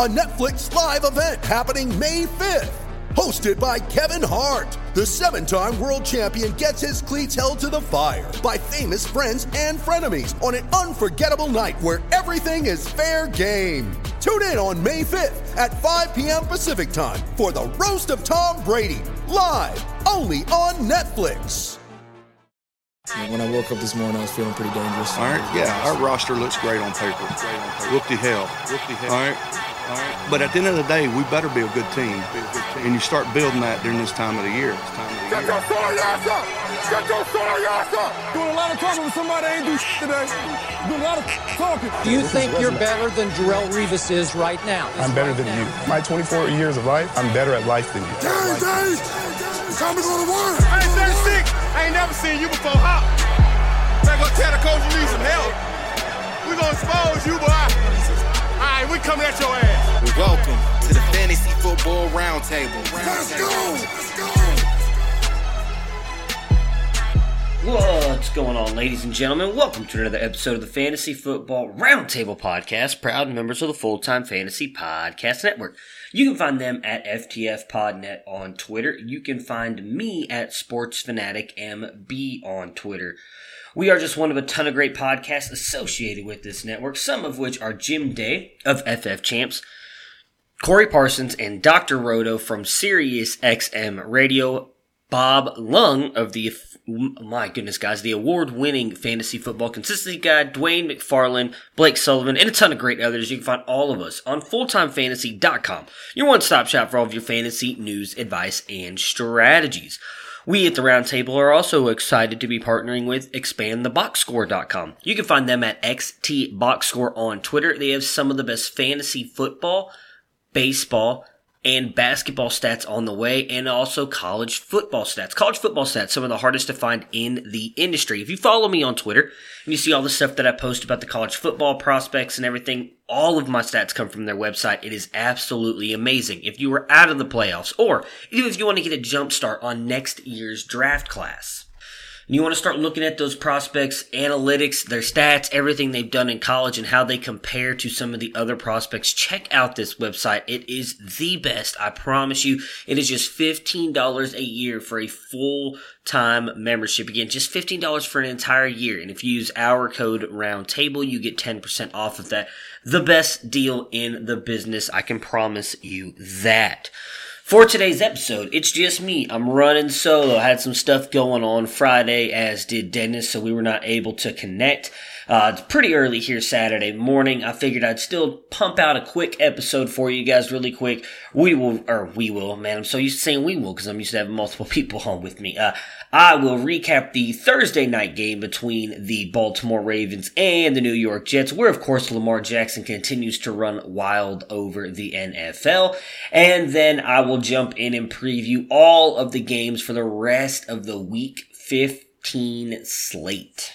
a Netflix live event happening May 5th. Hosted by Kevin Hart, the seven time world champion gets his cleats held to the fire by famous friends and frenemies on an unforgettable night where everything is fair game. Tune in on May 5th at 5 p.m. Pacific time for the Roast of Tom Brady, live only on Netflix. When I woke up this morning, I was feeling pretty dangerous. All right, yeah, our roster looks great on paper. Whoop the hell. All right, all right. But at the end of the day, we better be a good team. And you start building that during this time of the year. This time of ass year. Doing a lot of talking with somebody that ain't do shit today. Doing a lot of talking. Do you think you're better than Darrelle Revis is right now? I'm better than you. My 24 years of life, I'm better at life than you. Dave, Dave, time to go to work. I ain't 36. I ain't never seen you before. How? Better go tell the coach you need some help. We gonna expose you, boy. All right, we coming at your ass. Welcome to the Fantasy Football Roundtable. Let's go. Let's go. What's going on, ladies and gentlemen? Welcome to another episode of the Fantasy Football Roundtable Podcast, proud members of the Full Time Fantasy Podcast Network. You can find them at FTFPodNet on Twitter. You can find me at SportsFanaticMB on Twitter. We are just one of a ton of great podcasts associated with this network, some of which are Jim Day of FF Champs, Corey Parsons, and Dr. Roto from Sirius XM Radio, Bob Lung of the my goodness, guys, the award-winning fantasy football consistency guy, Dwayne McFarland, Blake Sullivan, and a ton of great others. You can find all of us on fulltimefantasy.com, your one-stop shop for all of your fantasy news, advice, and strategies. We at the Roundtable are also excited to be partnering with expandtheboxscore.com. You can find them at XTBoxscore on Twitter. They have some of the best fantasy football, baseball, and basketball stats on the way, and also college football stats. College football stats, some of the hardest to find in the industry. If you follow me on Twitter and you see all the stuff that I post about the college football prospects and everything, all of my stats come from their website. It is absolutely amazing. If you were out of the playoffs, or even if you want to get a jump start on next year's draft class. You want to start looking at those prospects, analytics, their stats, everything they've done in college, and how they compare to some of the other prospects. Check out this website. It is the best. I promise you. It is just $15 a year for a full time membership. Again, just $15 for an entire year. And if you use our code roundtable, you get 10% off of that. The best deal in the business. I can promise you that. For today's episode, it's just me. I'm running solo. I had some stuff going on Friday, as did Dennis, so we were not able to connect. Uh, it's pretty early here Saturday morning. I figured I'd still pump out a quick episode for you guys really quick. We will, or we will, man. I'm so used to saying we will because I'm used to having multiple people on with me. Uh, I will recap the Thursday night game between the Baltimore Ravens and the New York Jets, where of course Lamar Jackson continues to run wild over the NFL. And then I will jump in and preview all of the games for the rest of the week 15 slate.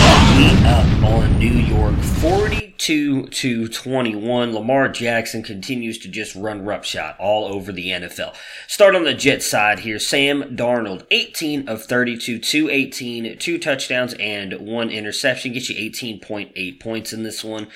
Up on New York 42 to 21. Lamar Jackson continues to just run roughshod all over the NFL. Start on the Jet side here. Sam Darnold, 18 of 32, 218, two touchdowns and one interception. Gets you 18.8 points in this one.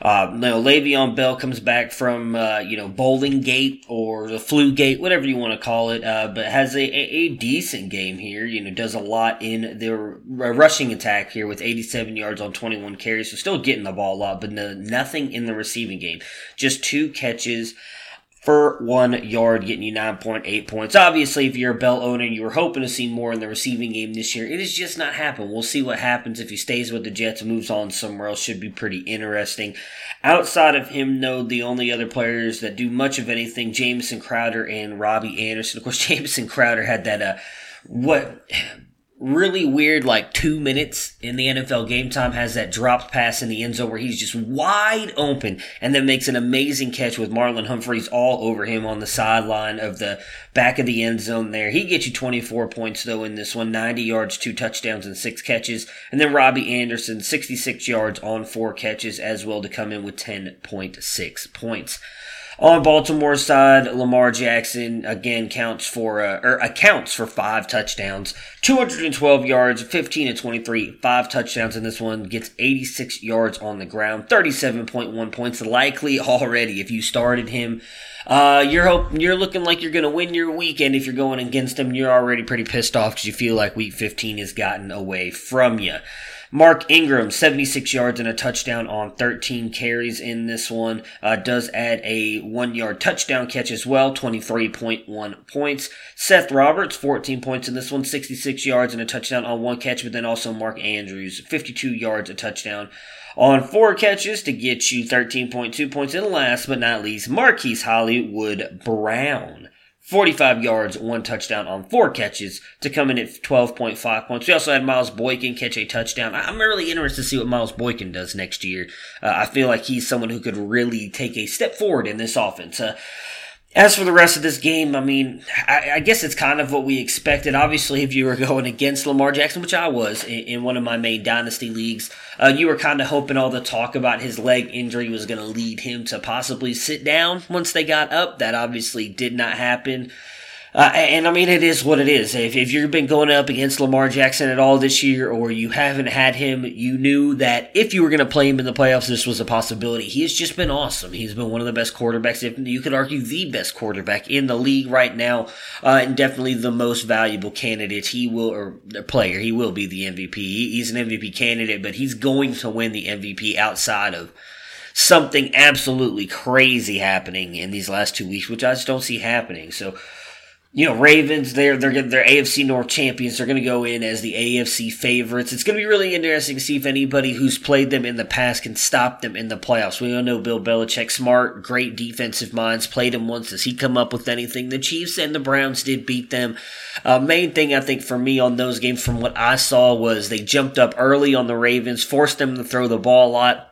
Uh, you know, Le'Veon Bell comes back from, uh, you know, Bowling Gate or the Flu Gate, whatever you want to call it, uh, but has a, a, decent game here. You know, does a lot in their rushing attack here with 87 yards on 21 carries. So still getting the ball a lot, but no, nothing in the receiving game. Just two catches for one yard, getting you 9.8 points. Obviously, if you're a Bell owner, you were hoping to see more in the receiving game this year. It has just not happened. We'll see what happens if he stays with the Jets and moves on somewhere else. Should be pretty interesting. Outside of him, though, the only other players that do much of anything, Jamison Crowder and Robby Anderson. Of course, Jamison Crowder had that, uh, what really weird like two minutes in the NFL game time has that dropped pass in the end zone where he's just wide open and then makes an amazing catch with Marlon Humphreys all over him on the sideline of the back of the end zone there. He gets you 24 points though in this one, 90 yards, two touchdowns and six catches. And then Robby Anderson, 66 yards on four catches as well to come in with 10.6 points. On Baltimore's side, Lamar Jackson again counts for uh, or accounts for five touchdowns, 212 yards, 15 to 23, five touchdowns in this one. Gets 86 yards on the ground, 37.1 points. Likely already if you started him. Uh, you're hope you're looking like you're going to win your weekend if you're going against him. You're already pretty pissed off because you feel like Week 15 has gotten away from you. Mark Ingram, 76 yards and a touchdown on 13 carries in this one. Uh, does add a one yard touchdown catch as well, 23.1 points. Seth Roberts, 14 points in this one, 66 yards and a touchdown on one catch, but then also Mark Andrews, 52 yards, a touchdown on four catches to get you 13.2 points. And last but not least, Marquise Hollywood Brown. 45 yards, one touchdown on four catches to come in at 12.5 points. We also had Miles Boykin catch a touchdown. I'm really interested to see what Miles Boykin does next year. Uh, I feel like he's someone who could really take a step forward in this offense. Uh, as for the rest of this game, I mean, I, I, guess it's kind of what we expected. Obviously, if you were going against Lamar Jackson, which I was in, in one of my main dynasty leagues, uh, you were kind of hoping all the talk about his leg injury was going to lead him to possibly sit down once they got up. That obviously did not happen. Uh, and I mean, it is what it is. If, if you've been going up against Lamar Jackson at all this year, or you haven't had him, you knew that if you were going to play him in the playoffs, this was a possibility. He has just been awesome. He's been one of the best quarterbacks, if you could argue the best quarterback in the league right now, uh, and definitely the most valuable candidate. He will, or player, he will be the MVP. He's an MVP candidate, but he's going to win the MVP outside of something absolutely crazy happening in these last two weeks, which I just don't see happening. So, you know, Ravens, they're they're they're AFC North champions. They're going to go in as the AFC favorites. It's going to be really interesting to see if anybody who's played them in the past can stop them in the playoffs. We all know Bill Belichick, smart, great defensive minds, played him once. Does he come up with anything? The Chiefs and the Browns did beat them. Uh, main thing I think for me on those games, from what I saw, was they jumped up early on the Ravens, forced them to throw the ball a lot,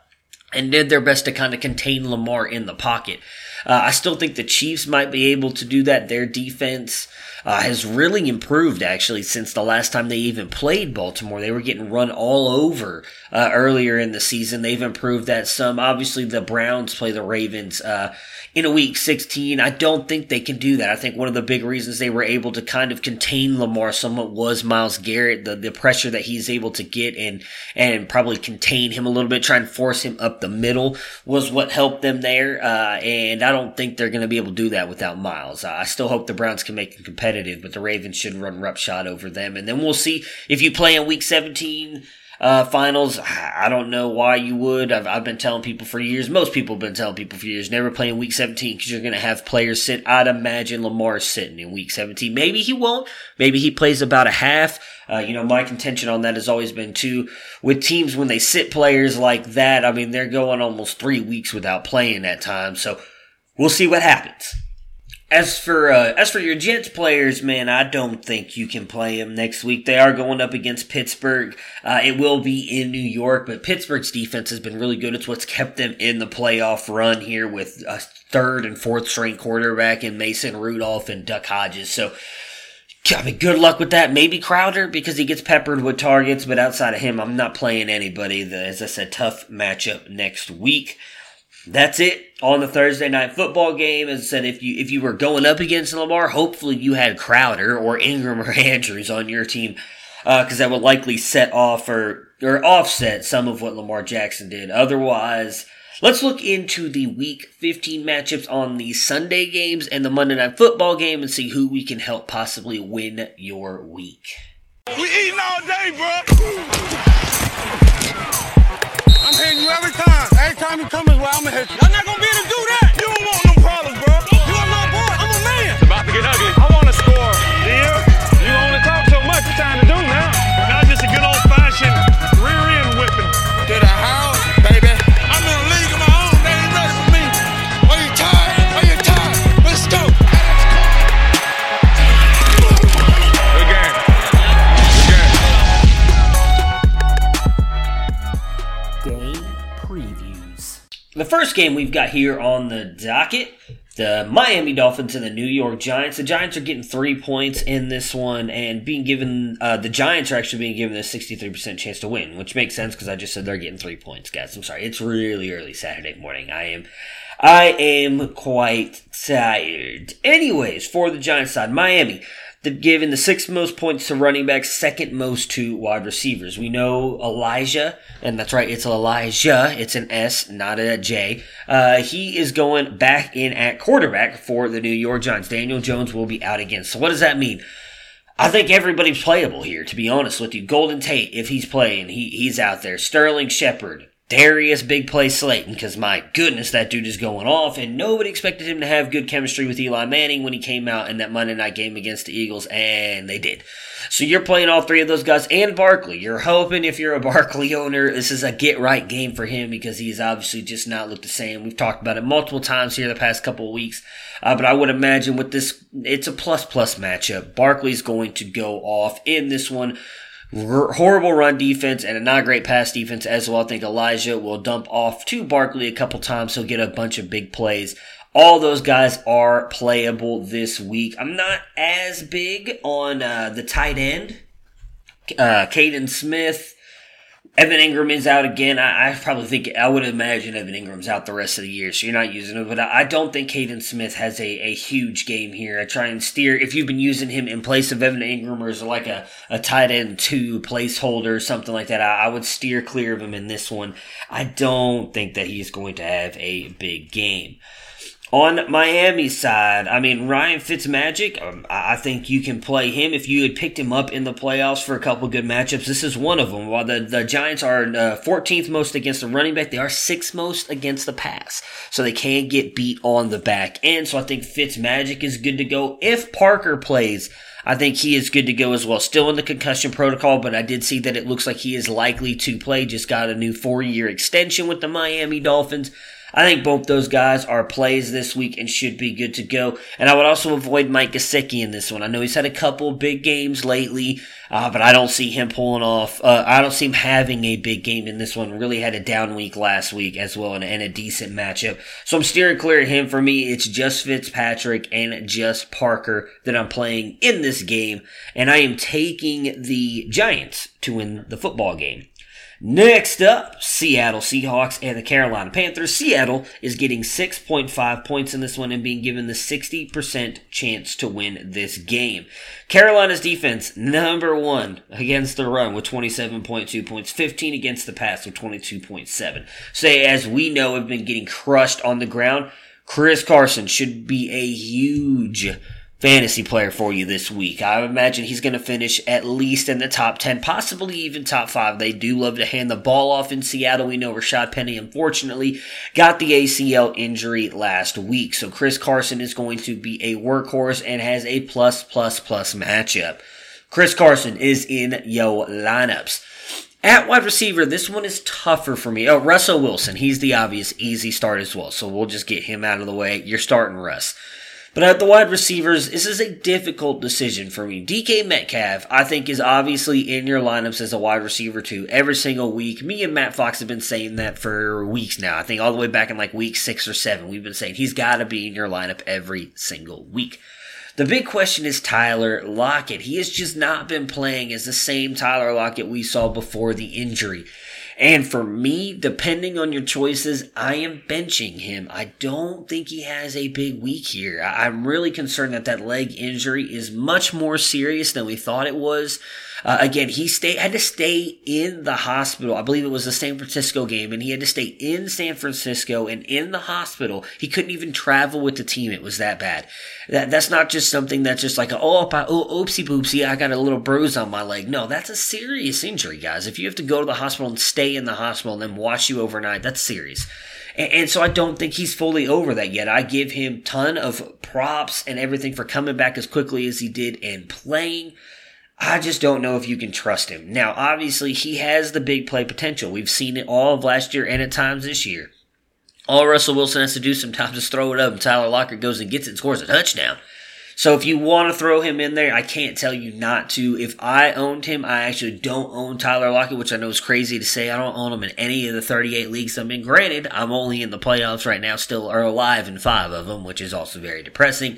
and did their best to kind of contain Lamar in the pocket. Uh, I still think the Chiefs might be able to do that. Their defense uh, has really improved actually since the last time they even played Baltimore. They were getting run all over uh, earlier in the season. They've improved that some. Obviously, the Browns play the Ravens uh, in a week 16. I don't think they can do that. I think one of the big reasons they were able to kind of contain Lamar somewhat was Myles Garrett, the, the pressure that he's able to get and, and probably contain him a little bit, try and force him up the middle was what helped them there. Uh, and I don't think they're going to be able to do that without Myles. Uh, I still hope the Browns can make it competitive, but the Ravens should run roughshod over them. And then we'll see if you play in week 17 uh, finals. I don't know why you would. I've, I've been telling people for years. Most people have been telling people for years. Never play in week 17 because you're going to have players sit. I'd imagine Lamar sitting in week 17. Maybe he won't. Maybe he plays about a half. Uh, you know, my contention on that has always been too with teams when they sit players like that. I mean, they're going almost three weeks without playing at times. So we'll see what happens. As for uh, as for your Jets players, man, I don't think you can play them next week. They are going up against Pittsburgh. Uh, it will be in New York, but Pittsburgh's defense has been really good. It's what's kept them in the playoff run here with a third and fourth string quarterback in Mason Rudolph and Duck Hodges. So I mean, good luck with that. Maybe Crowder because he gets peppered with targets, but outside of him, I'm not playing anybody. As I said, tough matchup next week. That's it on the Thursday night football game. As I said, if you if you were going up against Lamar, hopefully you had Crowder or Ingram or Andrews on your team because uh, that would likely set off or or offset some of what Lamar Jackson did. Otherwise, let's look into the Week 15 matchups on the Sunday games and the Monday Night Football game and see who we can help possibly win your week. We eating all day, bro. I'm hitting you every time. Every time you come is where I'm gonna hit you. I'm not gonna be able to do that. You don't want no problems, The first game we've got here on the docket the Miami Dolphins and the New York Giants. The Giants are getting three points in this one and being given, uh, the Giants are actually being given a 63% chance to win, which makes sense because I just said they're getting three points, guys. I'm sorry. It's really early Saturday morning. I am, I am quite tired. Anyways, for the Giants side, Miami. They've given the sixth most points to running backs, second most to wide receivers. We know Elijah, and that's right, it's Elijah. It's an S, not a J. Uh, he is going back in at quarterback for the New York Giants. Daniel Jones will be out again. So what does that mean? I think everybody's playable here, to be honest with you. Golden Tate, if he's playing, he, he's out there. Sterling Shepard, Darius Big Play Slayton, because my goodness, that dude is going off, and nobody expected him to have good chemistry with Eli Manning when he came out in that Monday night game against the Eagles, and they did. So you're playing all three of those guys and Barkley. You're hoping if you're a Barkley owner, this is a get right game for him because he's obviously just not looked the same. We've talked about it multiple times here the past couple of weeks. Uh, but I would imagine with this, it's a plus plus matchup. Barkley's going to go off in this one. Horrible run defense and a not great pass defense as well. I think Elijah will dump off to Barkley a couple times. He'll get a bunch of big plays. All those guys are playable this week. I'm not as big on uh, the tight end. Uh, Kaden Smith, Evan Engram is out again. I, I, probably think I would imagine Evan Engram's out the rest of the year, so you're not using him. But I, I don't think Kaden Smith has a, a huge game here. I try and steer if you've been using him in place of Evan Engram or as like a, a tight end two placeholder, something like that. I, I would steer clear of him in this one. I don't think that he's going to have a big game. On Miami's side, I mean, Ryan Fitzmagic, um, I think you can play him if you had picked him up in the playoffs for a couple good matchups. This is one of them. While the, the Giants are uh, 14th most against the running back, they are 6th most against the pass. So they can get beat on the back end. So I think Fitzmagic is good to go. If Parker plays, I think he is good to go as well. Still in the concussion protocol, but I did see that it looks like he is likely to play. Just got a new four year extension with the Miami Dolphins. I think both those guys are plays this week and should be good to go. And I would also avoid Mike Gesicki in this one. I know he's had a couple big games lately, uh, but I don't see him pulling off. Uh, I don't see him having a big game in this one. Really had a down week last week as well and, and a decent matchup. So I'm steering clear of him. For me, it's just Fitzpatrick and just Parker that I'm playing in this game. And I am taking the Giants to win the football game. Next up, Seattle Seahawks and the Carolina Panthers. Seattle is getting 6.5 points in this one and being given the 60% chance to win this game. Carolina's defense, number one against the run with 27.2 points, 15 against the pass with 22.7. Say, as we know, have been getting crushed on the ground. Chris Carson should be a huge fantasy player for you this week. I imagine he's going to finish at least in the top 10, possibly even top 5. They do love to hand the ball off in Seattle. We know Rashad Penny, unfortunately, got the ACL injury last week. So Chris Carson is going to be a workhorse and has a plus, plus, plus matchup. Chris Carson is in yo lineups. At wide receiver, this one is tougher for me. Oh, Russell Wilson. He's the obvious easy start as well. So we'll just get him out of the way. You're starting Russ. But at the wide receivers, this is a difficult decision for me. DK Metcalf, I think, is obviously in your lineups as a wide receiver too every single week. Me and Matt Fox have been saying that for weeks now. I think all the way back in like week six or seven, we've been saying he's got to be in your lineup every single week. The big question is Tyler Lockett. He has just not been playing as the same Tyler Lockett we saw before the injury. And for me, depending on your choices, I am benching him. I don't think he has a big week here. I'm really concerned that that leg injury is much more serious than we thought it was. Uh, again, he stay, had to stay in the hospital. I believe it was the San Francisco game, and he had to stay in San Francisco and in the hospital. He couldn't even travel with the team. It was that bad. That that's not just something that's just like oh, oh oopsie boopsie, I got a little bruise on my leg. No, that's a serious injury, guys. If you have to go to the hospital and stay in the hospital and then watch you overnight, that's serious. And, and so I don't think he's fully over that yet. I give him ton of props and everything for coming back as quickly as he did and playing. I just don't know if you can trust him. Now, obviously, he has the big play potential. We've seen it all of last year and at times this year. All Russell Wilson has to do sometimes is throw it up, and Tyler Lockett goes and gets it and scores a touchdown. So if you want to throw him in there, I can't tell you not to. If I owned him, I actually don't own Tyler Lockett, which I know is crazy to say. I don't own him in any of the 38 leagues I'm in. Granted, I'm only in the playoffs right now, still are alive in five of them, which is also very depressing.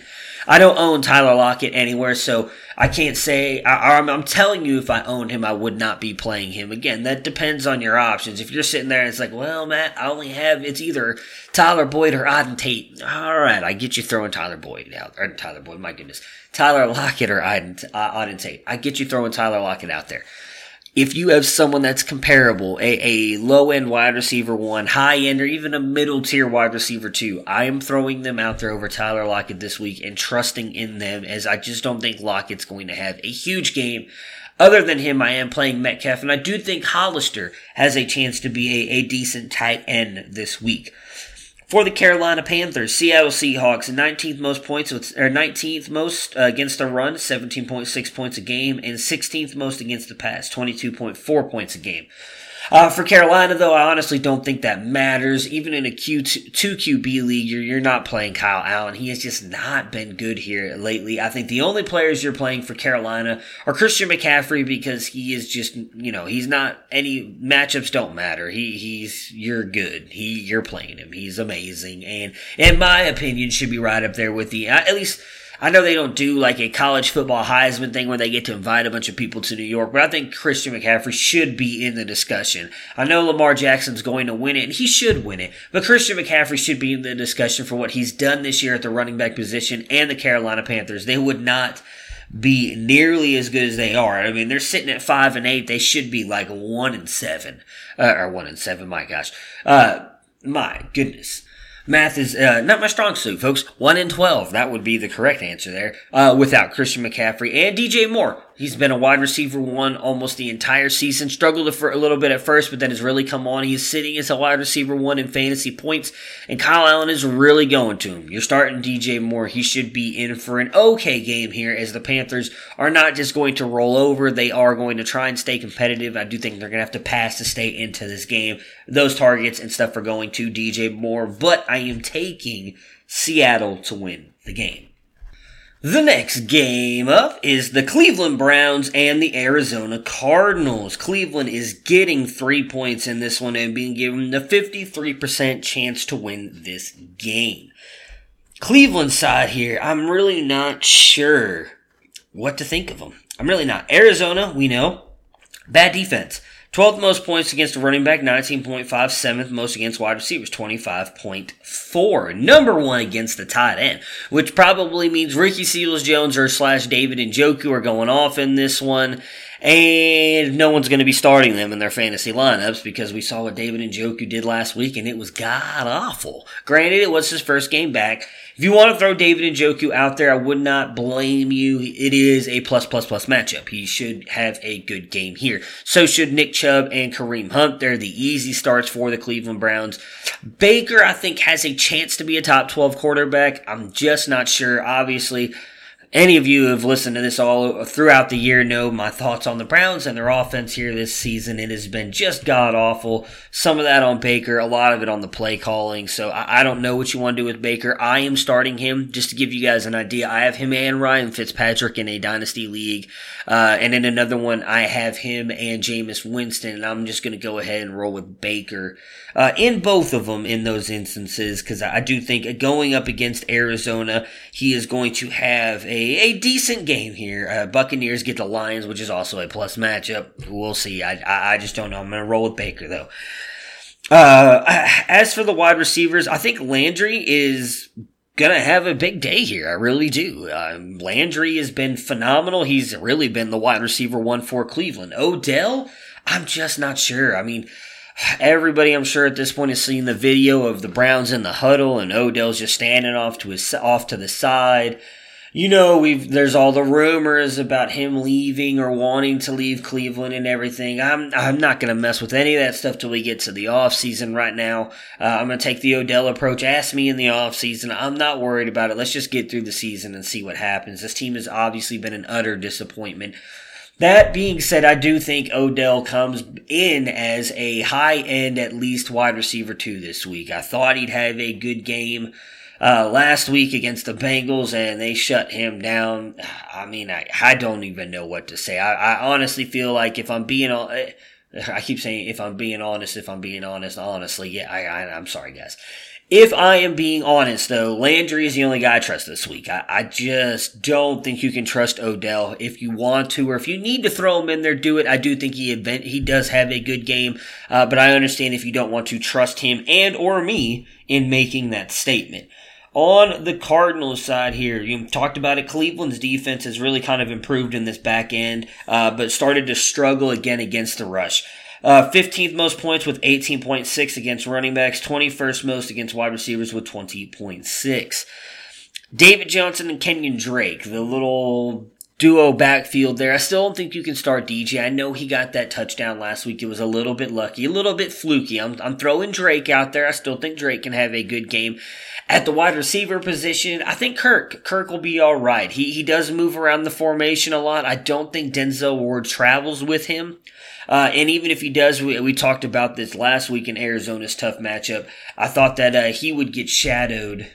I don't own Tyler Lockett anywhere, so I can't say. I, am telling you, if I owned him, I would not be playing him again. That depends on your options. If you're sitting there and it's like, well, Matt, I only have it's either Tyler Boyd or Auden Tate. All right, I get you throwing Tyler Boyd out or Tyler Boyd. My goodness, Tyler Lockett or Auden, uh, Auden Tate. I get you throwing Tyler Lockett out there if you have someone that's comparable, a, a low end wide receiver one, high end, or even a middle tier wide receiver two, I am throwing them out there over Tyler Lockett this week and trusting in them as I just don't think Lockett's going to have a huge game. Other than him, I am playing Metcalf, and I do think Hollister has a chance to be a, a decent tight end this week. For the Carolina Panthers, Seattle Seahawks, 19th most points with, or 19th most uh, against the run, 17.6 points a game, and 16th most against the pass, 22.4 points a game. Uh, for Carolina, though, I honestly don't think that matters. Even in a Q2, 2 QB league, you're, you're not playing Kyle Allen. He has just not been good here lately. I think the only players you're playing for Carolina are Christian McCaffrey because he is just, you know, he's not any matchups don't matter. He, he's, you're good. He, you're playing him. He's amazing. And in my opinion, should be right up there with the, at least, I know they don't do like a college football Heisman thing where they get to invite a bunch of people to New York, but I think Christian McCaffrey should be in the discussion. I know Lamar Jackson's going to win it, and he should win it, but Christian McCaffrey should be in the discussion for what he's done this year at the running back position and the Carolina Panthers. They would not be nearly as good as they are. I mean, they're sitting at five and eight. They should be like one and seven, uh, or one and seven. My gosh, uh, my goodness. Math is uh, not my strong suit, folks. 1 in 12. That would be the correct answer there. Uh, without Christian McCaffrey and DJ Moore. He's been a wide receiver one almost the entire season. Struggled for a little bit at first, but then has really come on. He's sitting as a wide receiver one in fantasy points, and Kyle Allen is really going to him. You're starting DJ Moore. He should be in for an okay game here as the Panthers are not just going to roll over. They are going to try and stay competitive. I do think they're going to have to pass to stay into this game. Those targets and stuff are going to DJ Moore, but I am taking Seattle to win the game. The next game up is the Cleveland Browns and the Arizona Cardinals. Cleveland is getting three points in this one and being given the 53% chance to win this game. Cleveland side here, I'm really not sure what to think of them. I'm really not. Arizona, we know, bad defense. 12th most points against a running back, 19.5. 7th most against wide receivers, 25.4. Number one against the tight end, which probably means Ricky Seals Jones or slash David Njoku are going off in this one. And no one's going to be starting them in their fantasy lineups because we saw what David Njoku did last week and it was god awful. Granted, it was his first game back. If you want to throw David Njoku out there, I would not blame you. It is a plus plus plus matchup. He should have a good game here. So should Nick Chubb and Kareem Hunt. They're the easy starts for the Cleveland Browns. Baker, I think, has a chance to be a top 12 quarterback. I'm just not sure. Obviously, any of you who have listened to this all throughout the year know my thoughts on the Browns and their offense here this season. It has been just god awful. Some of that on Baker, a lot of it on the play calling. So I, I, don't know what you want to do with Baker. I am starting him just to give you guys an idea. I have him and Ryan Fitzpatrick in a dynasty league. Uh, and in another one, I have him and Jameis Winston. And I'm just going to go ahead and roll with Baker uh, in both of them in those instances because I do think going up against Arizona, he is going to have a a decent game here. Uh, Buccaneers get the Lions, which is also a plus matchup. We'll see. I, I, I just don't know. I'm going to roll with Baker, though. Uh, as for the wide receivers, I think Landry is gonna have a big day here. I really do. Um, Landry has been phenomenal. He's really been the wide receiver one for Cleveland. Odell, I'm just not sure. I mean, everybody I'm sure at this point has seen the video of the Browns in the huddle and Odell's just standing off to his off to the side you know, we've there's all the rumors about him leaving or wanting to leave Cleveland and everything. I'm I'm not gonna mess with any of that stuff till we get to the off season. Right now, uh, I'm gonna take the Odell approach. Ask me in the off season. I'm not worried about it. Let's just get through the season and see what happens. This team has obviously been an utter disappointment. That being said, I do think Odell comes in as a high end, at least wide receiver two this week. I thought he'd have a good game uh, last week against the Bengals and they shut him down. I mean, I, I don't even know what to say. I, I honestly feel like if I'm being, I keep saying if I'm being honest, if I'm being honest, honestly, yeah, I, I, I'm sorry, guys. If I am being honest, though, Landry is the only guy I trust this week. I, I, just don't think you can trust Odell. If you want to, or if you need to throw him in there, do it. I do think he event, he does have a good game, uh, but I understand if you don't want to trust him and or me in making that statement. On the Cardinals side here, you talked about it. Cleveland's defense has really kind of improved in this back end, uh, but started to struggle again against the rush. Uh, 15th most points with 18.6 against running backs, 21st most against wide receivers with 20.6. David Johnson and Kenyan Drake, the little duo backfield there. I still don't think you can start DJ. I know he got that touchdown last week. It was a little bit lucky, a little bit fluky. I'm, I'm throwing Drake out there. I still think Drake can have a good game. At the wide receiver position, I think Kirk. Kirk will be all right. He, he does move around the formation a lot. I don't think Denzel Ward travels with him. Uh, and even if he does, we, we talked about this last week in Arizona's tough matchup. I thought that uh, he would get shadowed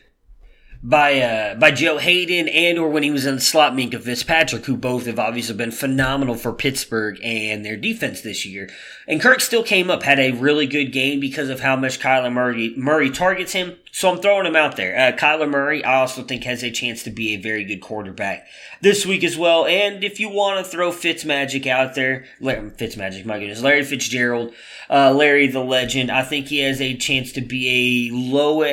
by uh, by Joe Haden and or when he was in the slot Minkah Fitzpatrick, who both have obviously been phenomenal for Pittsburgh and their defense this year. And Kirk still came up, had a really good game because of how much Kyler Murray Murray targets him. So I'm throwing him out there. Uh, Kyler Murray, I also think has a chance to be a very good quarterback this week as well. And if you want to throw Fitzmagic out there, Larry, Fitzmagic, my goodness, Larry Fitzgerald, uh, Larry the Legend, I think he has a chance to be a low,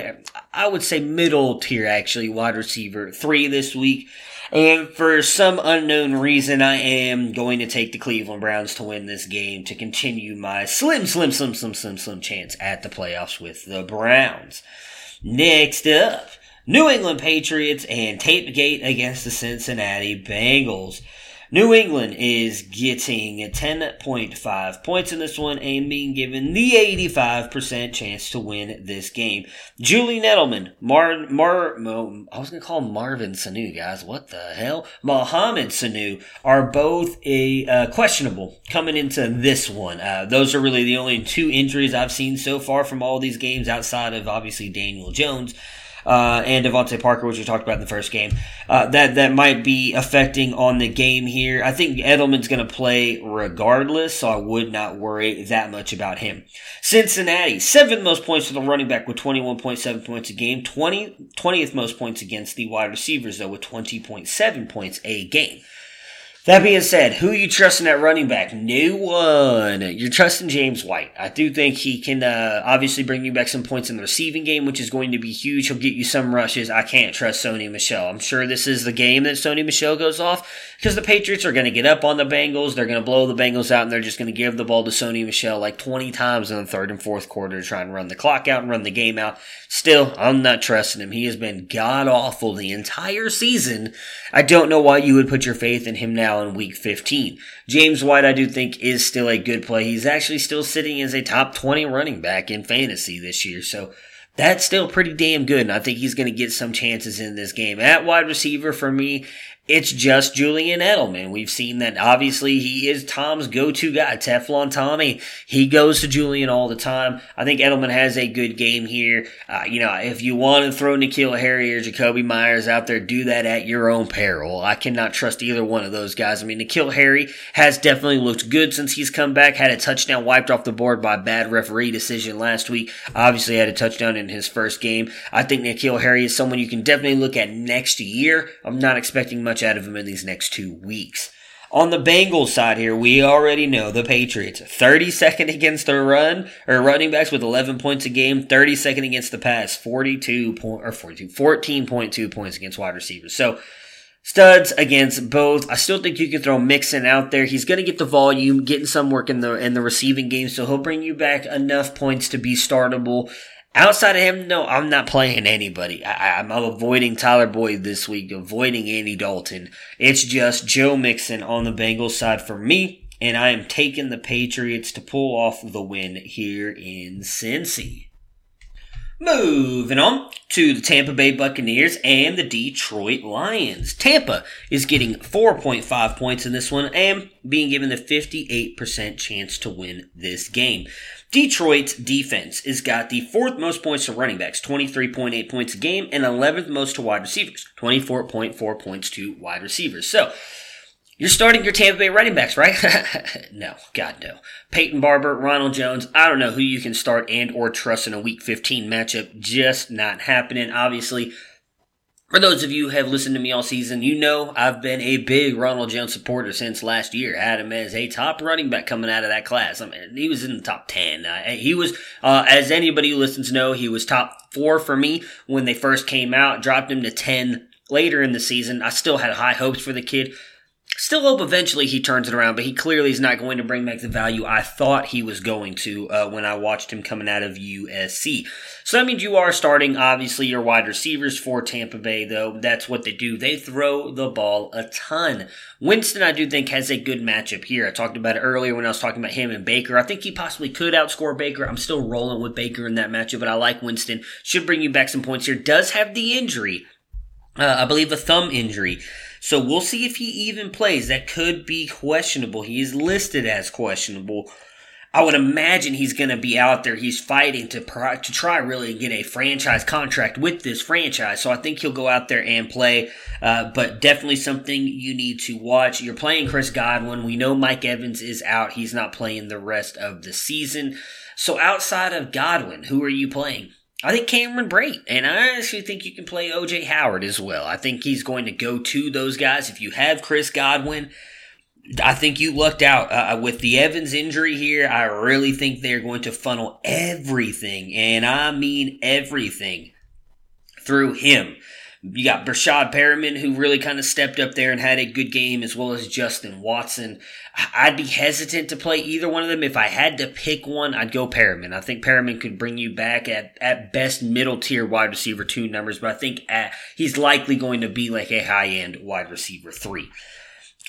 I would say middle tier actually wide receiver three this week. And for some unknown reason, I am going to take the Cleveland Browns to win this game to continue my slim, slim, slim, slim, slim, slim chance at the playoffs with the Browns. Next up, New England Patriots and Tapegate against the Cincinnati Bengals. New England is getting 10.5 points in this one and being given the 85% chance to win this game. Julie Edelman, Mar, Mar, I was going to call Marvin Sanu, guys. What the hell? Mohamed Sanu are both a uh, questionable coming into this one. Uh, those are really the only two injuries I've seen so far from all these games outside of obviously Daniel Jones uh, and DeVante Parker, which we talked about in the first game, uh, that that might be affecting on the game here. I think Edelman's going to play regardless, so I would not worry that much about him. Cincinnati, seventh most points for the running back with 21.7 points a game, 20, 20th most points against the wide receivers though with 20.7 points a game. That being said, who are you trusting at running back? No one. You're trusting James White. I do think he can uh, obviously bring you back some points in the receiving game, which is going to be huge. He'll get you some rushes. I can't trust Sony Michel. I'm sure this is the game that Sony Michel goes off because the Patriots are going to get up on the Bengals. They're going to blow the Bengals out, and they're just going to give the ball to Sony Michel like 20 times in the third and fourth quarter to try and run the clock out and run the game out. Still, I'm not trusting him. He has been god awful the entire season. I don't know why you would put your faith in him now in week 15. James White, I do think, is still a good play. He's actually still sitting as a top 20 running back in fantasy this year. So that's still pretty damn good. And I think he's going to get some chances in this game. At wide receiver for me, it's just Julian Edelman. We've seen that obviously he is Tom's go-to guy. Teflon Tommy, he goes to Julian all the time. I think Edelman has a good game here. Uh, you know, if you want to throw N'Keal Harry or Jakobi Meyers out there, do that at your own peril. I cannot trust either one of those guys. I mean, N'Keal Harry has definitely looked good since he's come back. Had a touchdown wiped off the board by a bad referee decision last week. Obviously had a touchdown in his first game. I think N'Keal Harry is someone you can definitely look at next year. I'm not expecting much much out of him in these next two weeks. On the Bengals side here, we already know the Patriots 32nd against the run or running backs with 11 points a game, 32nd against the pass, 42 point or 42 14.2 points against wide receivers. So studs against both. I still think you can throw Mixon out there. He's going to get the volume, getting some work in the in the receiving game, so he'll bring you back enough points to be startable. Outside of him, no, I'm not playing anybody. I, am avoiding Tyler Boyd this week, avoiding Andy Dalton. It's just Joe Mixon on the Bengals side for me, and I am taking the Patriots to pull off the win here in Cincy. Moving on to the Tampa Bay Buccaneers and the Detroit Lions. Tampa is getting 4.5 points in this one and being given the 58% chance to win this game. Detroit's defense has got the fourth most points to running backs, 23.8 points a game, and 11th most to wide receivers, 24.4 points to wide receivers. So, you're starting your Tampa Bay running backs, right? no, God no. Peyton Barber, Ronald Jones. I don't know who you can start and or trust in a Week 15 matchup. Just not happening. Obviously, for those of you who have listened to me all season, you know I've been a big Ronald Jones supporter since last year. I had him as a top running back coming out of that class. I mean, he was in the top 10. Uh, he was, uh, as anybody who listens know, he was top four for me when they first came out. Dropped him to 10 later in the season. I still had high hopes for the kid. Still hope eventually he turns it around, but he clearly is not going to bring back the value I thought he was going to uh, when I watched him coming out of USC. So that means you are starting, obviously, your wide receivers for Tampa Bay, though. That's what they do. They throw the ball a ton. Winston, I do think, has a good matchup here. I talked about it earlier when I was talking about him and Baker. I think he possibly could outscore Baker. I'm still rolling with Baker in that matchup, but I like Winston. Should bring you back some points here. Does have the injury. Uh, I believe a thumb injury. So we'll see if he even plays. That could be questionable. He is listed as questionable. I would imagine he's going to be out there. He's fighting to to try really get a franchise contract with this franchise. So I think he'll go out there and play. Uh, but definitely something you need to watch. You're playing Chris Godwin. We know Mike Evans is out. He's not playing the rest of the season. So outside of Godwin, who are you playing? I think Cameron Brate, and I actually think you can play OJ Howard as well. I think he's going to go to those guys. If you have Chris Godwin, I think you lucked out uh, uh, with the Evans injury here. I really think they're going to funnel everything, and I mean everything, through him. You got Breshad Perriman, who really kind of stepped up there and had a good game, as well as Justin Watson. I'd be hesitant to play either one of them. If I had to pick one, I'd go Perriman. I think Perriman could bring you back at, at best middle tier wide receiver two numbers, but I think at, he's likely going to be like a high end wide receiver three.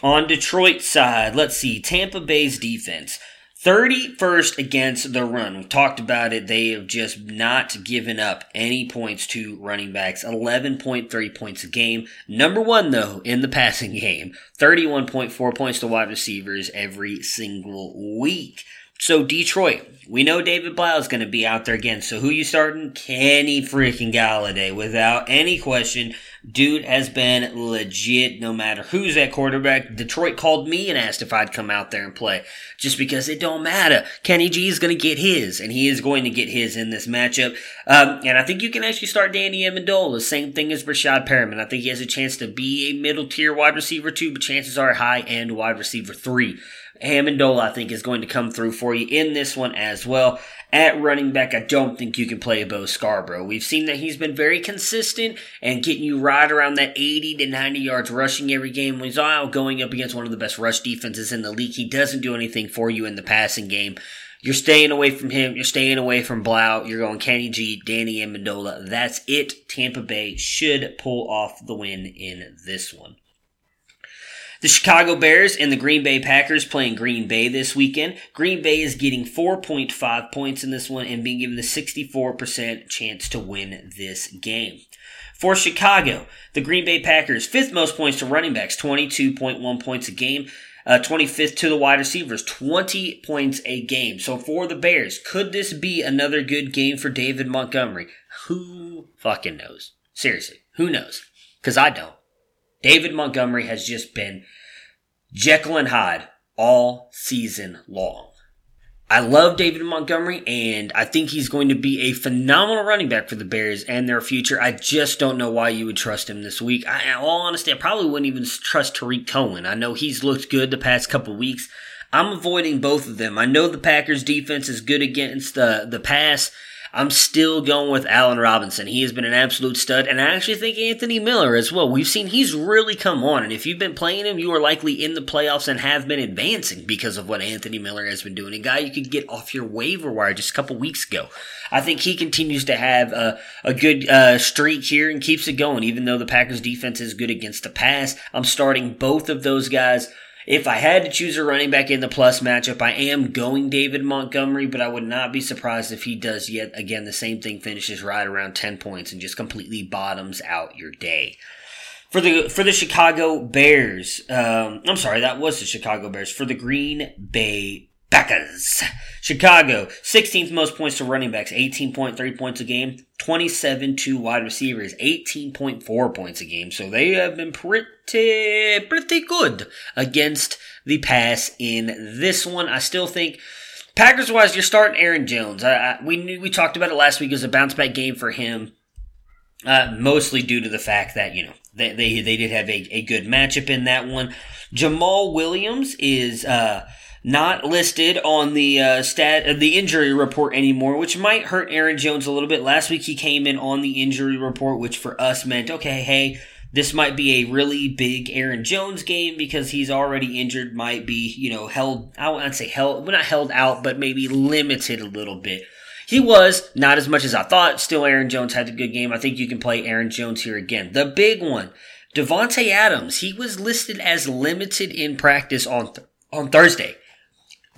On Detroit side, let's see, Tampa Bay's defense. 31st against the run. We've talked about it. They have just not given up any points to running backs. 11.3 points a game. Number one, though, in the passing game. 31.4 points to wide receivers every single week. So Detroit, we know David Blough is going to be out there again. So who you starting? Kenny freaking Golladay, without any question. Dude has been legit no matter who's at quarterback. Detroit called me and asked if I'd come out there and play. Just because it don't matter. Kenny G is going to get his, and he is going to get his in this matchup. Um, and I think you can actually start Danny Amendola. Same thing as Breshad Perriman. I think he has a chance to be a middle tier wide receiver too, but chances are high end wide receiver three. Amendola, I think, is going to come through for you in this one as well. At running back, I don't think you can play Bo Scarborough. We've seen that he's been very consistent and getting you right around that 80 to 90 yards rushing every game. When he's out going up against one of the best rush defenses in the league, he doesn't do anything for you in the passing game. You're staying away from him. You're staying away from Blough. You're going Kenny G, Danny Amendola. That's it. Tampa Bay should pull off the win in this one. The Chicago Bears and the Green Bay Packers playing Green Bay this weekend. Green Bay is getting 4.5 points in this one and being given the 64% chance to win this game. For Chicago, the Green Bay Packers, fifth most points to running backs, 22.1 points a game. Uh, 25th to the wide receivers, 20 points a game. So for the Bears, could this be another good game for David Montgomery? Who fucking knows? Seriously, who knows? Because I don't. David Montgomery has just been Jekyll and Hyde all season long. I love David Montgomery, and I think he's going to be a phenomenal running back for the Bears and their future. I just don't know why you would trust him this week. I, in all honesty, I probably wouldn't even trust Tarik Cohen. I know he's looked good the past couple weeks. I'm avoiding both of them. I know the Packers defense is good against the, the pass. I'm still going with Allen Robinson. He has been an absolute stud, and I actually think Anthony Miller as well. We've seen he's really come on, and if you've been playing him, you are likely in the playoffs and have been advancing because of what Anthony Miller has been doing. A guy you could get off your waiver wire just a couple weeks ago. I think he continues to have a, a good uh, streak here and keeps it going, even though the Packers defense is good against the pass. I'm starting both of those guys if I had to choose a running back in the plus matchup, I am going David Montgomery, but I would not be surprised if he does yet again the same thing, finishes right around 10 points and just completely bottoms out your day. For the for the Chicago Bears, um, I'm sorry, that was the Chicago Bears. For the Green Bay Packers. Chicago, 16th most points to running backs, 18.3 points a game. 27 to wide receivers, 18.4 points a game. So they have been pretty, pretty good against the pass in this one. I still think Packers wise, you're starting Aaron Jones. I, I, we knew, we talked about it last week as a bounce back game for him. Uh, mostly due to the fact that, you know, they, they, they did have a, a good matchup in that one. Jamaal Williams is, uh, not listed on the uh, stat uh, the injury report anymore, which might hurt Aaron Jones a little bit. Last week he came in on the injury report, which for us meant okay, hey, this might be a really big Aaron Jones game because he's already injured. Might be you know held. I wouldn't say held, well, not held out, but maybe limited a little bit. He was not as much as I thought. Still, Aaron Jones had a good game. I think you can play Aaron Jones here again. The big one, Davante Adams. He was listed as limited in practice on th- on Thursday.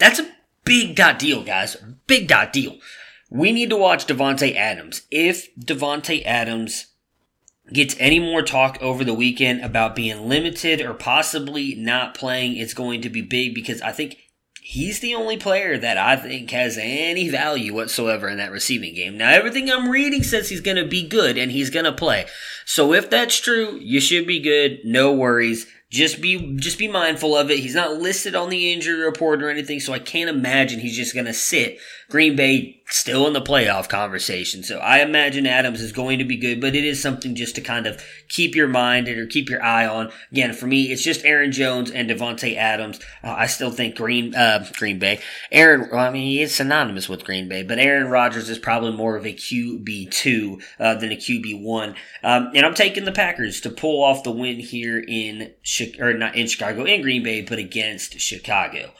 That's a big dot deal, guys. Big dot deal. We need to watch Davante Adams. If Davante Adams gets any more talk over the weekend about being limited or possibly not playing, it's going to be big because I think he's the only player that I think has any value whatsoever in that receiving game. Now, everything I'm reading says he's going to be good and he's going to play. So if that's true, you should be good. No worries. Just be just be mindful of it. He's not listed on the injury report or anything, so I can't imagine he's just going to sit. Green Bay still in the playoff conversation. So I imagine Adams is going to be good, but it is something just to kind of keep your mind or keep your eye on. Again, for me, it's just Aaron Jones and Davante Adams. Uh, I still think Green uh, Green Bay. Aaron, well, I mean, he is synonymous with Green Bay, but Aaron Rodgers is probably more of a QB two uh, than a QB one. Um, and I'm taking the Packers to pull off the win here in or not in Chicago in Green Bay, but against Chicago.